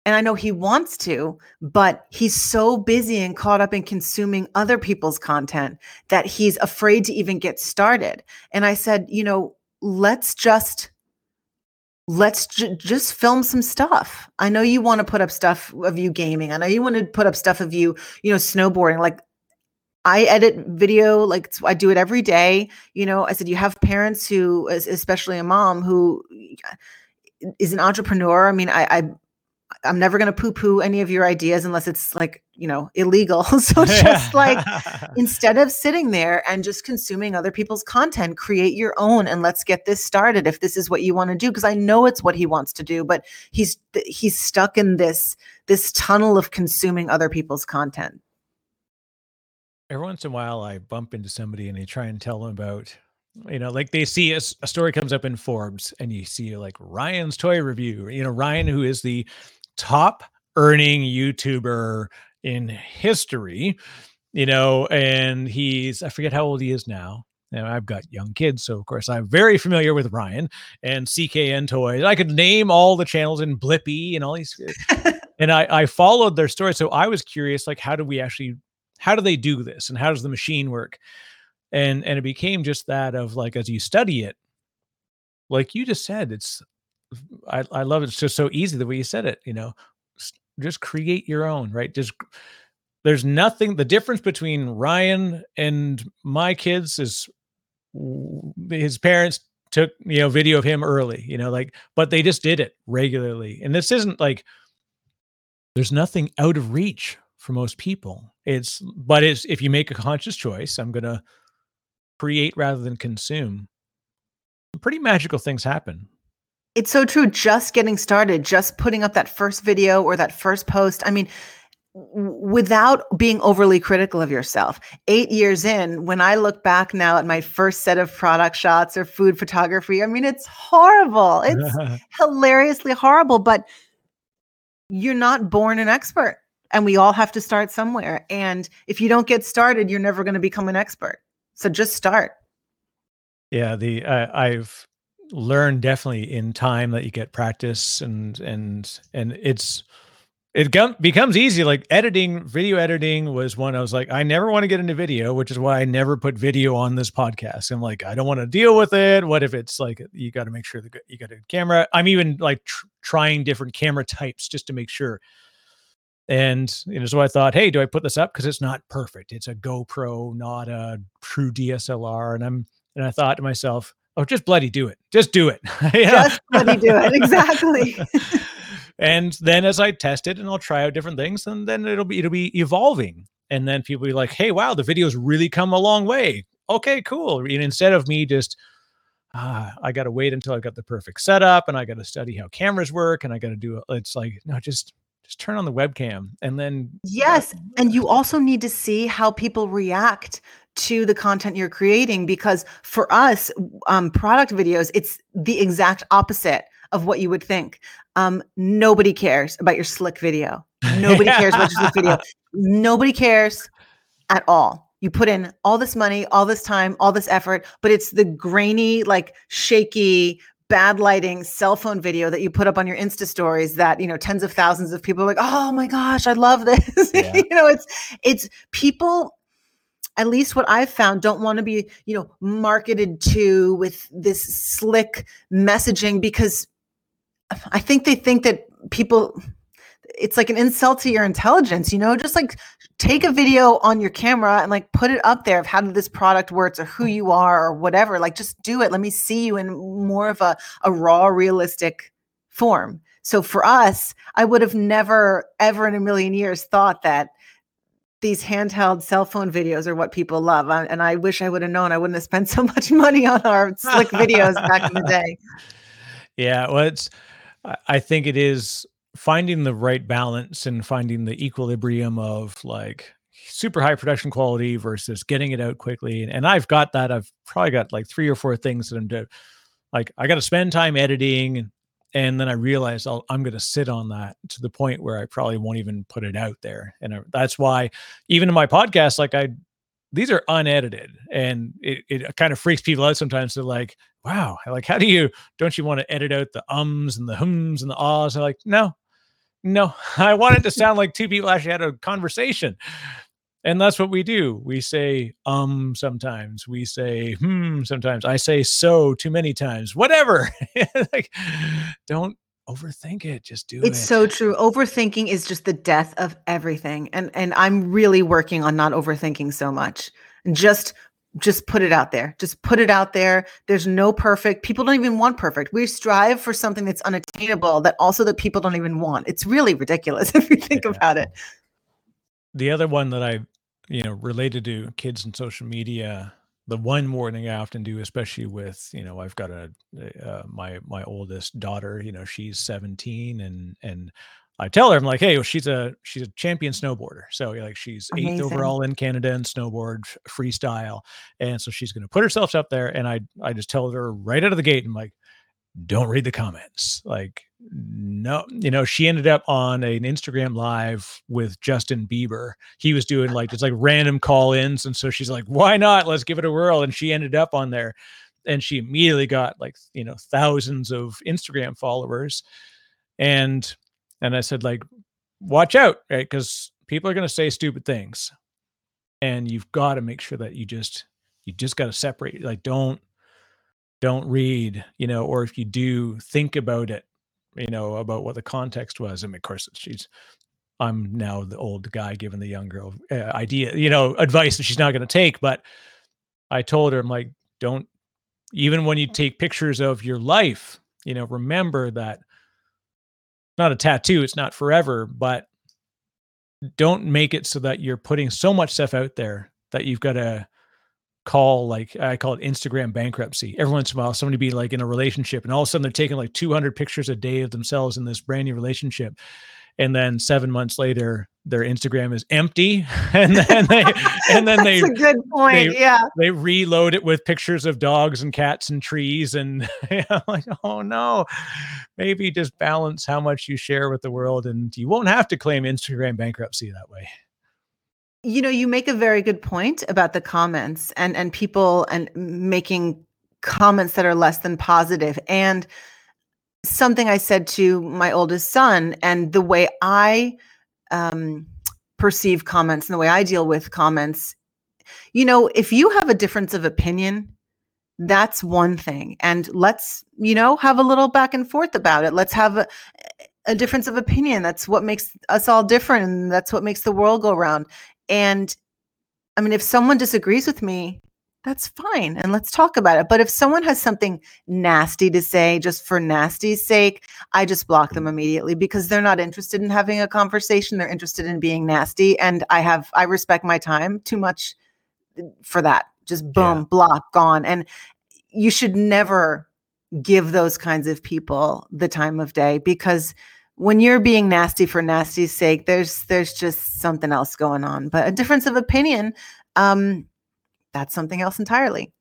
and I know he wants to, but he's so busy and caught up in consuming other people's content that he's afraid to even get started. And I said, you know, let's just let's ju- just film some stuff. I know you want to put up stuff of you gaming. I know you want to put up stuff of you, you know, snowboarding. Like I edit video, like I do it every day. You know, I said you have parents who, especially a mom who is an entrepreneur. I mean, I, I I'm never going to poo poo any of your ideas unless it's like, you know, illegal. so just like instead of sitting there and just consuming other people's content, create your own and let's get this started if this is what you want to do because I know it's what he wants to do, but he's he's stuck in this this tunnel of consuming other people's content. Every once in a while I bump into somebody and they try and tell them about you know like they see a, a, story comes up in forbes and you see like ryan's toy review you know ryan who is the top earning YouTuber in history, you know, and he's, I forget how old he is now. And I've got young kids, so of course I'm very familiar with Ryan and CKN Toys. I could name all the channels in Blippi and all these, uh, and I, I followed their story. So I was curious, like, how do we actually, how do they do this, and how does the machine work? And and it became just that of like as you study it, like you just said, it's I, I love it. It's just so easy the way you said it, you know, just create your own, right? Just there's nothing, the difference between Ryan and my kids is his parents took, you know, video of him early, you know, like, but they just did it regularly. And this isn't like, there's nothing out of reach for most people. It's, but it's, if you make a conscious choice, I'm going to create rather than consume, pretty magical things happen. It's so true. Just getting started, just putting up that first video or that first post. I mean, without being overly critical of yourself. Eight years in, when I look back now at my first set of product shots or food photography, I mean, it's horrible. It's hilariously horrible, but you're not born an expert. And we all have to start somewhere. And if you don't get started, you're never going to become an expert. So just start. Yeah, the uh, I've learn definitely in time that you get practice and and and it's it com- becomes easy. Like editing, video editing was one I was like, I never want to get into video, which is why I never put video on this podcast. I'm like, I don't want to deal with it. What if it's like you got to make sure that you got a camera? I'm even like tr- trying different camera types just to make sure. And you know, so I thought, hey, do I put this up because it's not perfect? It's a GoPro, not a true DSLR. And I'm and I thought to myself, oh, just bloody do it. Just do it. Just bloody do it. Exactly. and then as I test it and I'll try out different things, and then it'll be it'll be evolving. And then people be like, hey, wow, the video's really come a long way. Okay, cool. And instead of me just ah, I got to wait until I got the perfect setup and I got to study how cameras work and I got to do it's like no, just just turn on the webcam and then yes and you also need to see how people react to the content you're creating because for us um, product videos it's the exact opposite of what you would think. Um, nobody cares about your slick video. Nobody cares about your slick video. Nobody cares at all. You put in all this money all this time all this effort but it's the grainy like shaky bad lighting cell phone video that you put up on your insta stories that you know tens of thousands of people are like oh my gosh i love this. Yeah. you know it's it's people at least what I've found, don't want to be, you know, marketed to with this slick messaging because I think they think that people, it's like an insult to your intelligence, you know, just like take a video on your camera and like put it up there of how did this product works or who you are or whatever. Like just do it. Let me see you in more of a, a raw, realistic form. So for us, I would have never, ever in a million years thought that these handheld cell phone videos are what people love. and I wish I would have known I wouldn't have spent so much money on our slick videos back in the day. Yeah, well, it's, I think it is finding the right balance and finding the equilibrium of like super high production quality versus getting it out quickly. And, and I've got that. I've probably got like three or four things that I'm doing. Like I got to spend time editing and then I realized i am going to sit on that to the point where I probably won't even put it out there. And I, that's why, even in my podcast, like I, these are unedited, and it, it kind of freaks people out sometimes. They're like, "Wow, like how do you? Don't you want to edit out the ums and the hums and the ahs?" I'm like, "No, no, I want it to sound like two people actually had a conversation." And that's what we do. We say um sometimes. We say hmm sometimes. I say so too many times. Whatever. Like don't overthink it. Just do it's it. it's so true. Overthinking is just the death of everything. And and i'm really working on not overthinking so much. And just just put it out there. Just put it out there. There's no perfect people don't even want perfect. We strive for something that's unattainable that also that people don't even want. It's really ridiculous if you think yeah. about it. The other one that I you know, related to kids and social media, the one warning I often do, especially with, you know, I've got a, uh, my, my oldest daughter, you know, she's 17 and, and I tell her, I'm like, Hey, well, she's a, she's a champion snowboarder. So like she's Amazing. eighth overall in Canada in snowboard freestyle. And so she's going to put herself up there. And I, I just tell her right out of the gate, I'm like, don't read the comments. Like, no, you know, she ended up on an Instagram live with Justin Bieber. He was doing like just like random call ins. And so she's like, why not? Let's give it a whirl. And she ended up on there and she immediately got like, you know, thousands of Instagram followers. And, and I said, like, watch out, right? Because people are going to say stupid things. And you've got to make sure that you just, you just got to separate. Like, don't, don't read, you know, or if you do, think about it, you know, about what the context was. I mean, of course, she's, I'm now the old guy giving the young girl uh, idea, you know, advice that she's not going to take. But I told her, I'm like, don't, even when you take pictures of your life, you know, remember that not a tattoo, it's not forever, but don't make it so that you're putting so much stuff out there that you've got to call like I call it Instagram bankruptcy. Every once in a while, somebody be like in a relationship, and all of a sudden they're taking like 200 pictures a day of themselves in this brand new relationship, and then seven months later, their Instagram is empty, and then they and then they a good point. They, yeah, they reload it with pictures of dogs and cats and trees, and I'm like, oh no, maybe just balance how much you share with the world, and you won't have to claim Instagram bankruptcy that way you know you make a very good point about the comments and and people and making comments that are less than positive. and something I said to my oldest son, and the way I um, perceive comments and the way I deal with comments. You know, if you have a difference of opinion, that's one thing. And let's, you know, have a little back and forth about it. Let's have a, a difference of opinion. That's what makes us all different. And that's what makes the world go round. And I mean, if someone disagrees with me, that's fine and let's talk about it. But if someone has something nasty to say just for nasty's sake, I just block them immediately because they're not interested in having a conversation. They're interested in being nasty. And I have, I respect my time too much for that. Just boom, yeah. block, gone. And you should never give those kinds of people the time of day because when you're being nasty for nasty's sake there's there's just something else going on but a difference of opinion um that's something else entirely.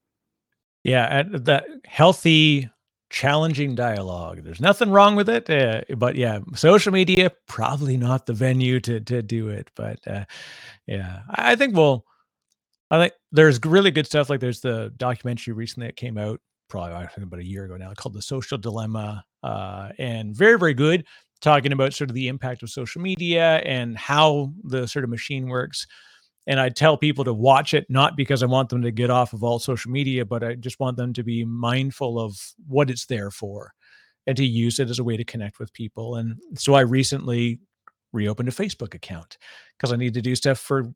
Yeah, that healthy, challenging dialogue. There's nothing wrong with it, uh, but yeah, social media probably not the venue to to do it. But uh, yeah, I think we'll. I think there's really good stuff. Like there's the documentary recently that came out, probably I think about a year ago now, called "The Social Dilemma," uh, and very very good, talking about sort of the impact of social media and how the sort of machine works and I tell people to watch it not because I want them to get off of all social media, but I just want them to be mindful of what it's there for and to use it as a way to connect with people. And so I recently reopened a Facebook account because I need to do stuff for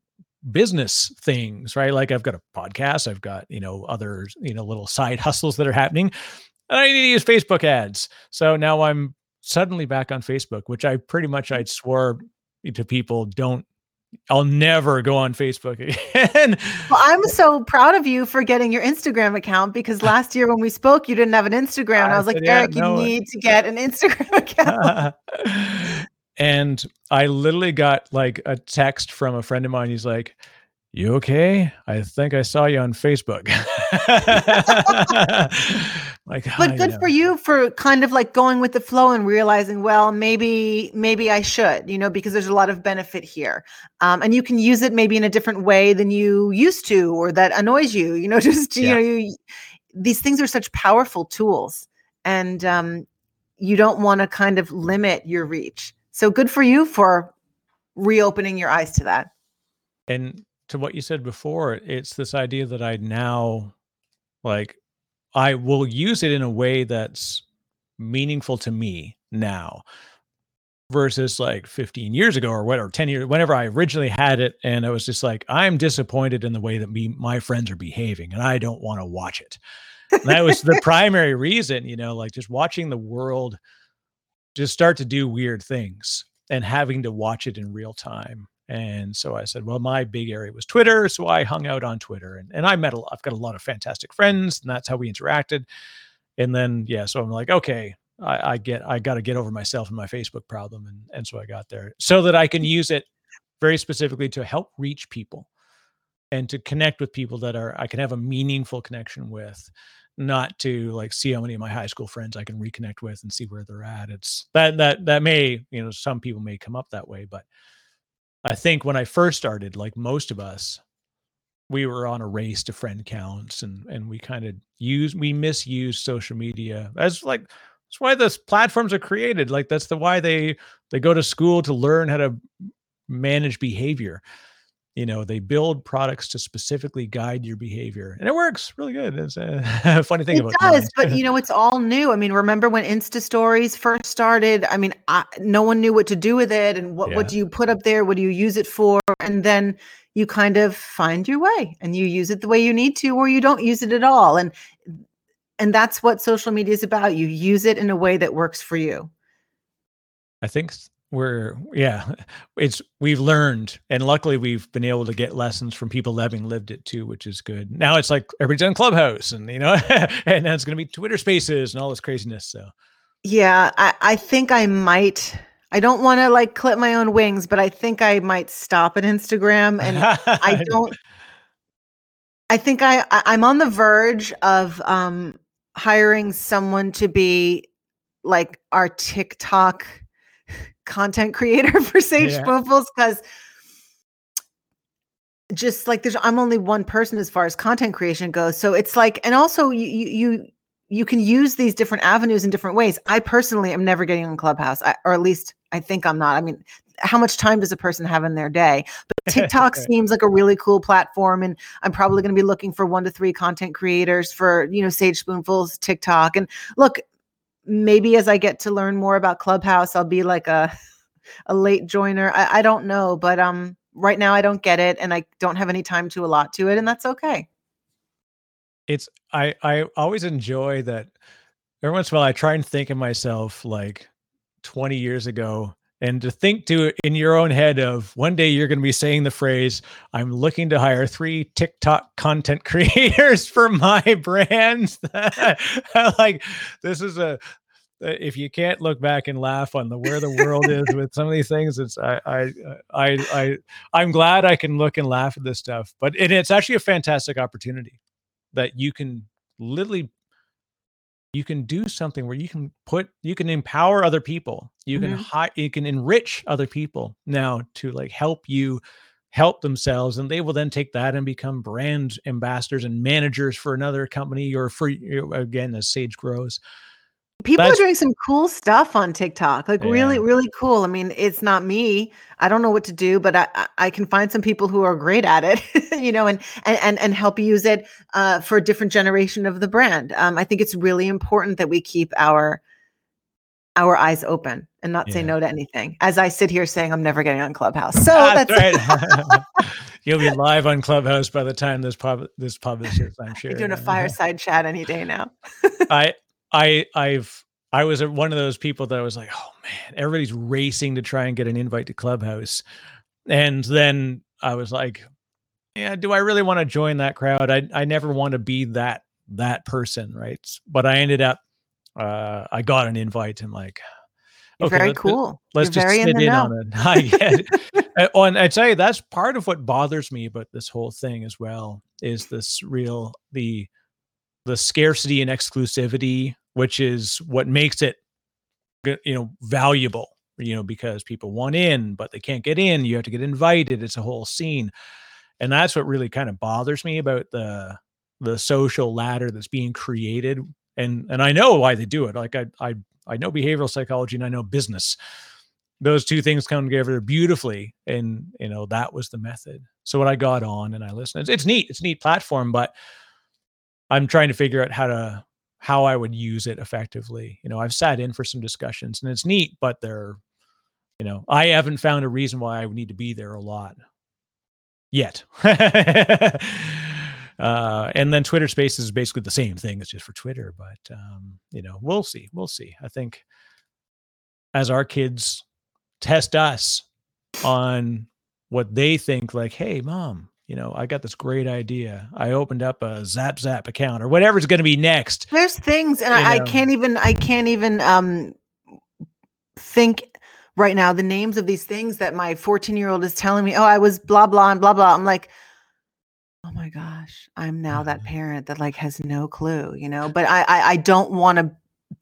business things, right? Like I've got a podcast, I've got, you know, other, you know, little side hustles that are happening. And I need to use Facebook ads. So now I'm suddenly back on Facebook, which I pretty much I'd swore to people don't I'll never go on Facebook again. well, I'm so proud of you for getting your Instagram account because last year when we spoke, you didn't have an Instagram. I, I was like, yeah, Eric, no. you need to get an Instagram account. and I literally got like a text from a friend of mine. He's like, you okay? I think I saw you on Facebook. like, but good for you for kind of like going with the flow and realizing, well, maybe, maybe I should, you know, because there's a lot of benefit here. Um, and you can use it maybe in a different way than you used to, or that annoys you, you know, just, yeah. you know, you, these things are such powerful tools and um, you don't want to kind of limit your reach. So good for you for reopening your eyes to that. And to what you said before, it's this idea that I now like I will use it in a way that's meaningful to me now versus like 15 years ago or whatever 10 years whenever i originally had it and i was just like i'm disappointed in the way that me my friends are behaving and i don't want to watch it. And that was the primary reason you know like just watching the world just start to do weird things and having to watch it in real time and so I said, well, my big area was Twitter. So I hung out on Twitter and, and I met a lot, I've got a lot of fantastic friends and that's how we interacted. And then, yeah, so I'm like, okay, I, I get, I got to get over myself and my Facebook problem. And, and so I got there so that I can use it very specifically to help reach people and to connect with people that are, I can have a meaningful connection with not to like see how many of my high school friends I can reconnect with and see where they're at. It's that, that, that may, you know, some people may come up that way, but I think when I first started, like most of us, we were on a race to friend counts and and we kind of use we misuse social media as like that's why those platforms are created. Like that's the why they they go to school to learn how to manage behavior you know they build products to specifically guide your behavior and it works really good it's a funny thing it about does but you know it's all new i mean remember when insta stories first started? I mean I, no one knew what to do with it and what, yeah. what do you put up there what do you use it for and then you kind of find your way and you use it the way you need to or you don't use it at all and and that's what social media is about you use it in a way that works for you. I think we're yeah it's we've learned and luckily we've been able to get lessons from people having lived it too which is good. Now it's like everybody's on clubhouse and you know and now it's going to be twitter spaces and all this craziness so. Yeah i i think i might i don't want to like clip my own wings but i think i might stop at instagram and i don't i think i i'm on the verge of um hiring someone to be like our tiktok content creator for Sage yeah. Spoonfuls because just like there's I'm only one person as far as content creation goes. So it's like, and also you you you can use these different avenues in different ways. I personally am never getting on Clubhouse, I, or at least I think I'm not. I mean, how much time does a person have in their day? But TikTok seems like a really cool platform, and I'm probably going to be looking for one to three content creators for you know Sage Spoonfuls TikTok. And look, maybe as I get to learn more about Clubhouse, I'll be like a a late joiner. I, I don't know, but um, right now I don't get it, and I don't have any time to allot to it, and that's okay. It's I I always enjoy that. Every once in a while, I try and think of myself like 20 years ago and to think to in your own head of one day you're going to be saying the phrase i'm looking to hire three tiktok content creators for my brand like this is a if you can't look back and laugh on the where the world is with some of these things it's I, I i i i'm glad i can look and laugh at this stuff but and it's actually a fantastic opportunity that you can literally you can do something where you can put you can empower other people you mm-hmm. can hi- you can enrich other people now to like help you help themselves and they will then take that and become brand ambassadors and managers for another company or for again as sage grows People That's, are doing some cool stuff on TikTok, like yeah. really, really cool. I mean, it's not me. I don't know what to do, but I, I can find some people who are great at it, you know, and and and help use it uh, for a different generation of the brand. Um, I think it's really important that we keep our our eyes open and not yeah. say no to anything. As I sit here saying, I'm never getting on Clubhouse. So that's, that's right. You'll be live on Clubhouse by the time this pub this publishes. I'm sure. You're doing a fireside chat any day now. I I I've I was one of those people that was like, oh man, everybody's racing to try and get an invite to Clubhouse, and then I was like, yeah, do I really want to join that crowd? I I never want to be that that person, right? But I ended up, uh, I got an invite and like. You're okay, very let's, cool. Let's You're just sit in, in on it. I get it. and I tell you, that's part of what bothers me about this whole thing as well is this real the the scarcity and exclusivity which is what makes it you know valuable you know because people want in but they can't get in. You have to get invited. It's a whole scene. And that's what really kind of bothers me about the the social ladder that's being created. And and I know why they do it. Like I I I know behavioral psychology and I know business. Those two things come together beautifully and you know that was the method. So when I got on and I listened it's, it's neat. It's neat platform but I'm trying to figure out how to how I would use it effectively. You know, I've sat in for some discussions and it's neat, but they're, you know, I haven't found a reason why I would need to be there a lot yet. uh, and then Twitter Spaces is basically the same thing. It's just for Twitter, but um, you know, we'll see. We'll see. I think as our kids test us on what they think, like, hey, mom, you know, I got this great idea. I opened up a Zap Zap account or whatever's going to be next. There's things, and I, I, can't even, I can't even um think right now the names of these things that my 14 year old is telling me. Oh, I was blah blah and blah blah. I'm like, oh my gosh, I'm now that mm-hmm. parent that like has no clue, you know. But I, I, I don't want to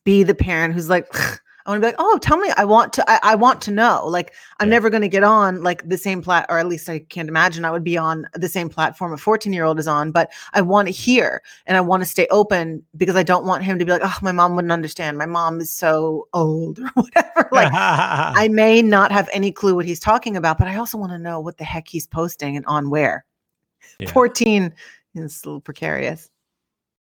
be the parent who's like. I want to be like, oh, tell me. I want to. I, I want to know. Like, I'm yeah. never going to get on like the same plat, or at least I can't imagine I would be on the same platform a 14 year old is on. But I want to hear and I want to stay open because I don't want him to be like, oh, my mom wouldn't understand. My mom is so old or whatever. Like, I may not have any clue what he's talking about, but I also want to know what the heck he's posting and on where. Yeah. 14 is a little precarious.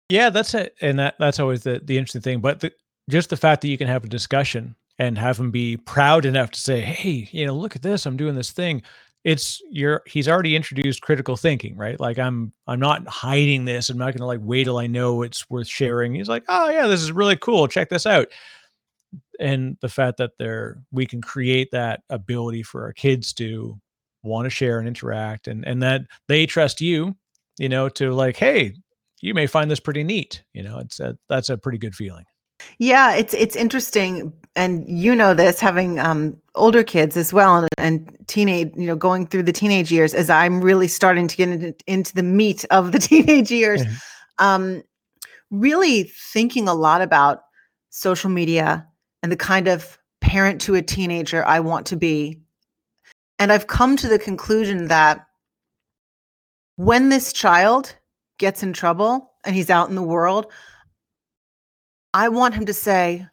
Yeah, that's it, and that that's always the the interesting thing. But the, just the fact that you can have a discussion and have him be proud enough to say, "Hey, you know, look at this. I'm doing this thing." It's you're he's already introduced critical thinking, right? Like I'm I'm not hiding this. I'm not going to like wait till I know it's worth sharing. He's like, "Oh yeah, this is really cool. Check this out." And the fact that there we can create that ability for our kids to want to share and interact and and that they trust you, you know, to like, "Hey, you may find this pretty neat." You know, it's a, that's a pretty good feeling. Yeah, it's it's interesting, and you know this, having um, older kids as well, and, and teenage, you know, going through the teenage years. As I'm really starting to get into, into the meat of the teenage years, mm-hmm. um, really thinking a lot about social media and the kind of parent to a teenager I want to be, and I've come to the conclusion that when this child gets in trouble and he's out in the world, I want him to say,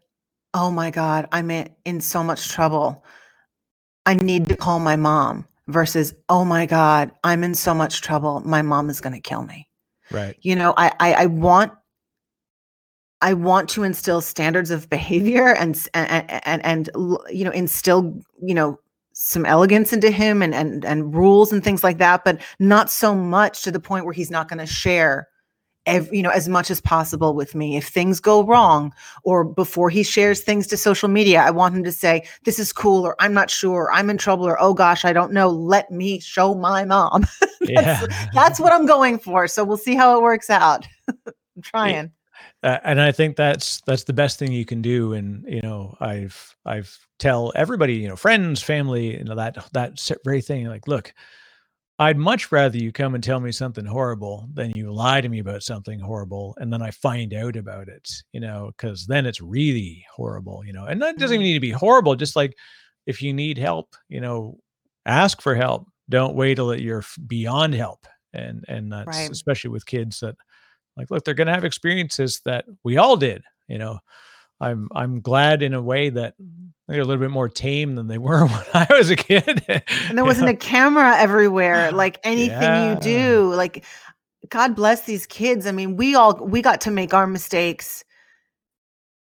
"Oh my god, I'm in, so much trouble. I need to call my mom." Versus, "Oh my god, I'm in so much trouble. My mom is going to kill me." Right. You know, I, I I want I want to instill standards of behavior and and and, and you know instill you know some elegance into him and and and rules and things like that, but not so much to the point where he's not going to share ev- you know as much as possible with me if things go wrong or before he shares things to social media i want him to say this is cool or i'm not sure or i'm in trouble or oh gosh i don't know let me show my mom Yeah. that's what i'm going for so we'll see how it works out i'm trying Uh, and I think that's that's the best thing you can do. And you know, I've I've tell everybody, you know, friends, family, you know, that that very thing. Like, look, I'd much rather you come and tell me something horrible than you lie to me about something horrible, and then I find out about it. You know, because then it's really horrible. You know, and that doesn't even Mhm. need to be horrible. Just like if you need help, you know, ask for help. Don't wait till you're beyond help. And and that's Right. especially with kids that like look they're going to have experiences that we all did you know i'm i'm glad in a way that they're a little bit more tame than they were when i was a kid. And there wasn't a camera everywhere like anything Yeah. you do like god bless these kids. I mean we all we got to make our mistakes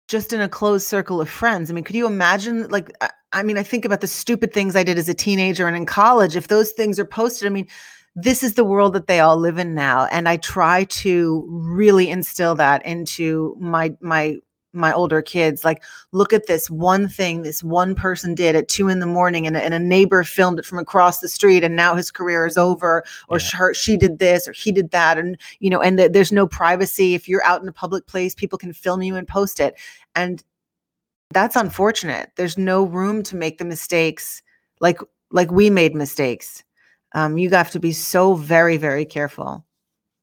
just in a closed circle of friends. I mean could you imagine like I- i mean i think about the stupid things i did as a teenager and in college. If those things are posted i mean this is the world that they all live in now. And i try to really instill that into my my my older kids like look at this one thing this one person did at two in the morning and, a- and a neighbor filmed it from across the street and now his career is over or Yeah. her, she did this or he did that and you know and th- there's no privacy. If you're out in a public place people can film you and post it and that's unfortunate. There's no room to make the mistakes like like we made mistakes. Um, you have to be so very very careful.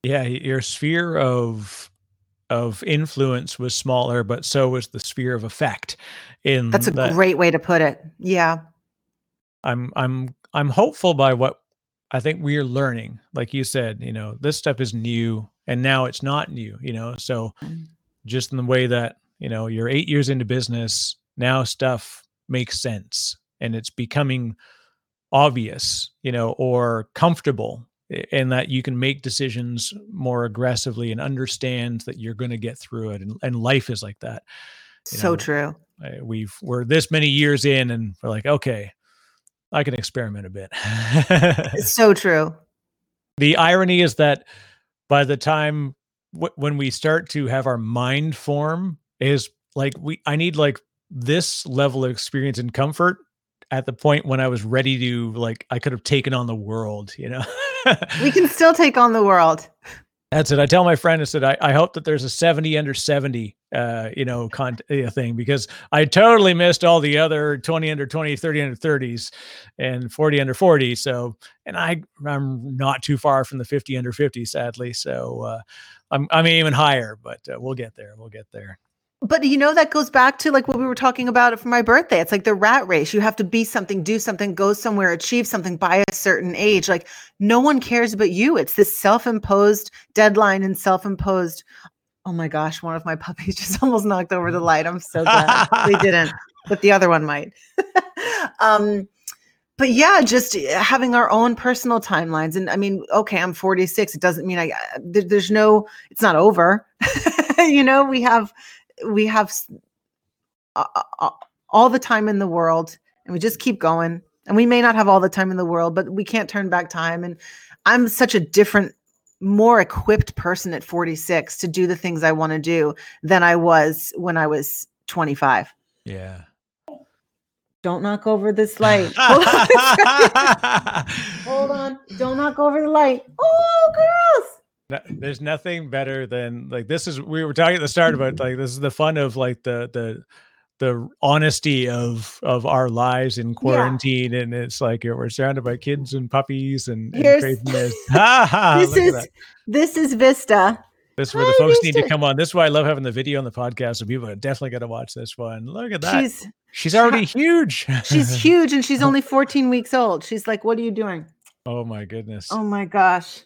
Yeah your sphere of of influence was smaller but so was the sphere of effect in that's a that great way to put it. Yeah. I'm i'm i'm hopeful by what i think we're learning. Like you said you know this stuff is new and now it's not new you know? So Mm. just in the way that you know you're eight years into business now stuff makes sense and it's becoming obvious you know or comfortable and that you can make decisions more aggressively and understand that you're going to get through it and, and life is like that You so know, true. We've we're this many years in and we're like okay i can experiment a bit. It's so true. The irony is that by the time w- when we start to have our mind form is like we i need like this level of experience and comfort at the point when i was ready to like i could have taken on the world you know? We can still take on the world. That's it. I tell my friend i said i, I hope that there's a 70 under 70 uh you know con- uh, thing because i totally missed all the other 20 under 20 30 under 30s and 40 under 40 so and i i'm not too far from the 50 under 50 sadly so uh i'm i'm even higher but uh, we'll get there we'll get there but you know that goes back to like what we were talking about for my birthday. It's like the rat race. You have to be something do something go somewhere achieve something by a certain age. Like no one cares but you. It's this self-imposed deadline and self-imposed oh my gosh one of my puppies just almost knocked over the light. I'm so glad they didn't but the other one might. Um but yeah just uh, having our own personal timelines. And i mean okay i'm 46 it doesn't mean i I- there, there's no it's not over. You know we have we have all the time in the world and we just keep going. And we may not have all the time in the world but we can't turn back time. And i'm such a different more equipped person at 46 to do the things i want to do than i was when i was 25 yeah. Don't knock over this light. Hold on. Hold on. don't knock over the light. Oh girls No- there's nothing better than like this is we were talking at the start about like this is the fun of like the the the honesty of of our lives in quarantine and it's like we're surrounded by kids and puppies and, and craziness. Ha, ha, this is this is vista. This is where the Hi, folks need to come on. This is why i love having the video on the podcast so people are definitely got to watch this one. Look at that. She's, she's already huge. she's huge and she's oh. only 14 weeks old. She's like what are you doing? Oh my goodness. Oh my gosh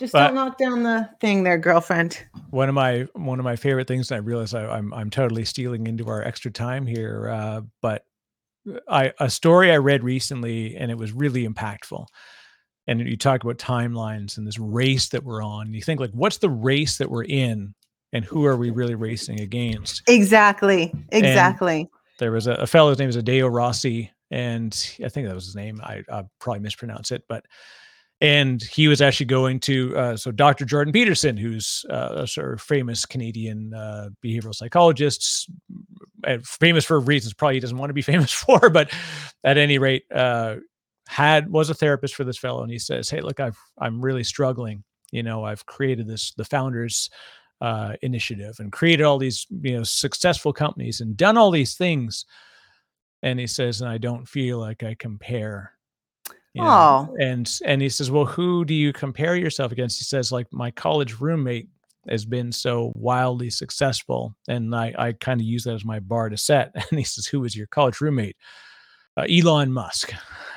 Just But- don't knock down the thing there, girlfriend. one of my one of my favorite things and i realize I, i'm i'm totally stealing into our extra time here uh, but i a story i read recently and it was really impactful and you talk about timelines and this race that we're on you think like what's the race that we're in and who are we really racing against Exactly. Exactly. there was a, a fellow, his name is Adeo Rossi, and I think that was his name. I, I probably mispronounce it, but and he was actually going to uh, so Dr. Jordan Peterson, who's uh, a sort of famous Canadian uh, behavioral psychologist, uh, famous for reasons probably he doesn't want to be famous for, but at any rate, uh, had was a therapist for this fellow, and he says, "Hey, look, I've I'm really struggling. You know, I've created this the founders." Uh, initiative and created all these you know successful companies and done all these things and he says and i don't feel like i compare you know? Oh. and and he says well who do you compare yourself against he says like my college roommate has been so wildly successful and i i kind of use that as my bar to set and he says who was your college roommate uh, elon musk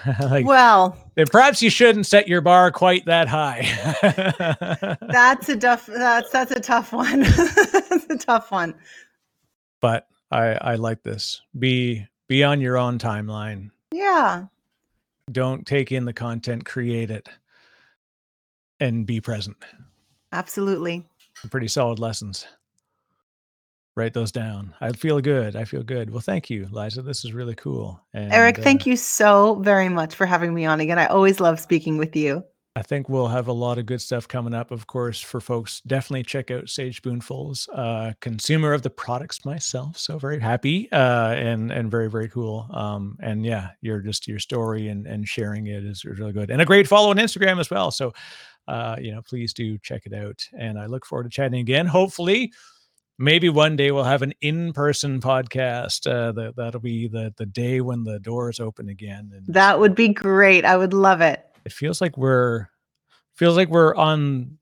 like well, perhaps you shouldn't set your bar quite that high that's a tough that's that's a tough one. that's a tough one. but i i like this be be on your own timeline Yeah. Don't take in the content create it and be present. Absolutely. pretty solid lessons. Write those down. I feel good. I feel good. Well thank you liza. This is really cool. And, Eric, uh, thank you so very much for having me on again. I always love speaking with you. I think we'll have a lot of good stuff coming up of course for folks. Definitely check out sage spoonfuls uh consumer of the products myself. So very happy uh and and very very cool. Um and yeah you're just your story and and sharing it is, is really good. And a great follow on instagram as well. So uh you know please do check it out. And i look forward to chatting again. Hopefully maybe one day we'll have an in-person podcast uh that, that'll be the the day when the doors open again and That would be great. I would love it. It feels like we're feels like we're on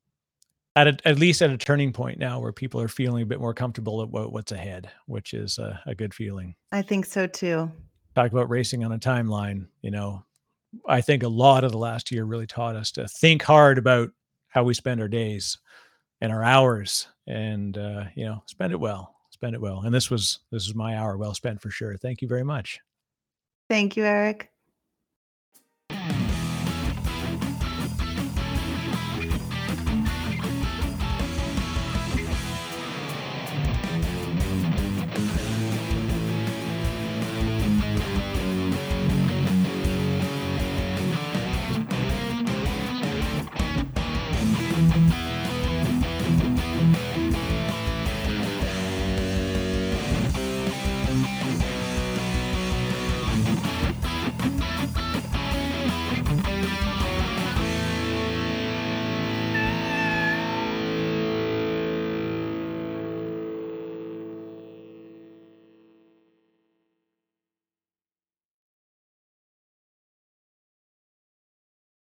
at a, at least at a turning point now where people are feeling a bit more comfortable about what's ahead which is a, a good feeling. I think so too. talk about racing on a timeline you know. I think a lot of the last year really taught us to think hard about how we spend our days and our hours and uh, you know spend it well spend it well. And this was this is my hour well spent for sure. Thank you very much. Thank you, Eric.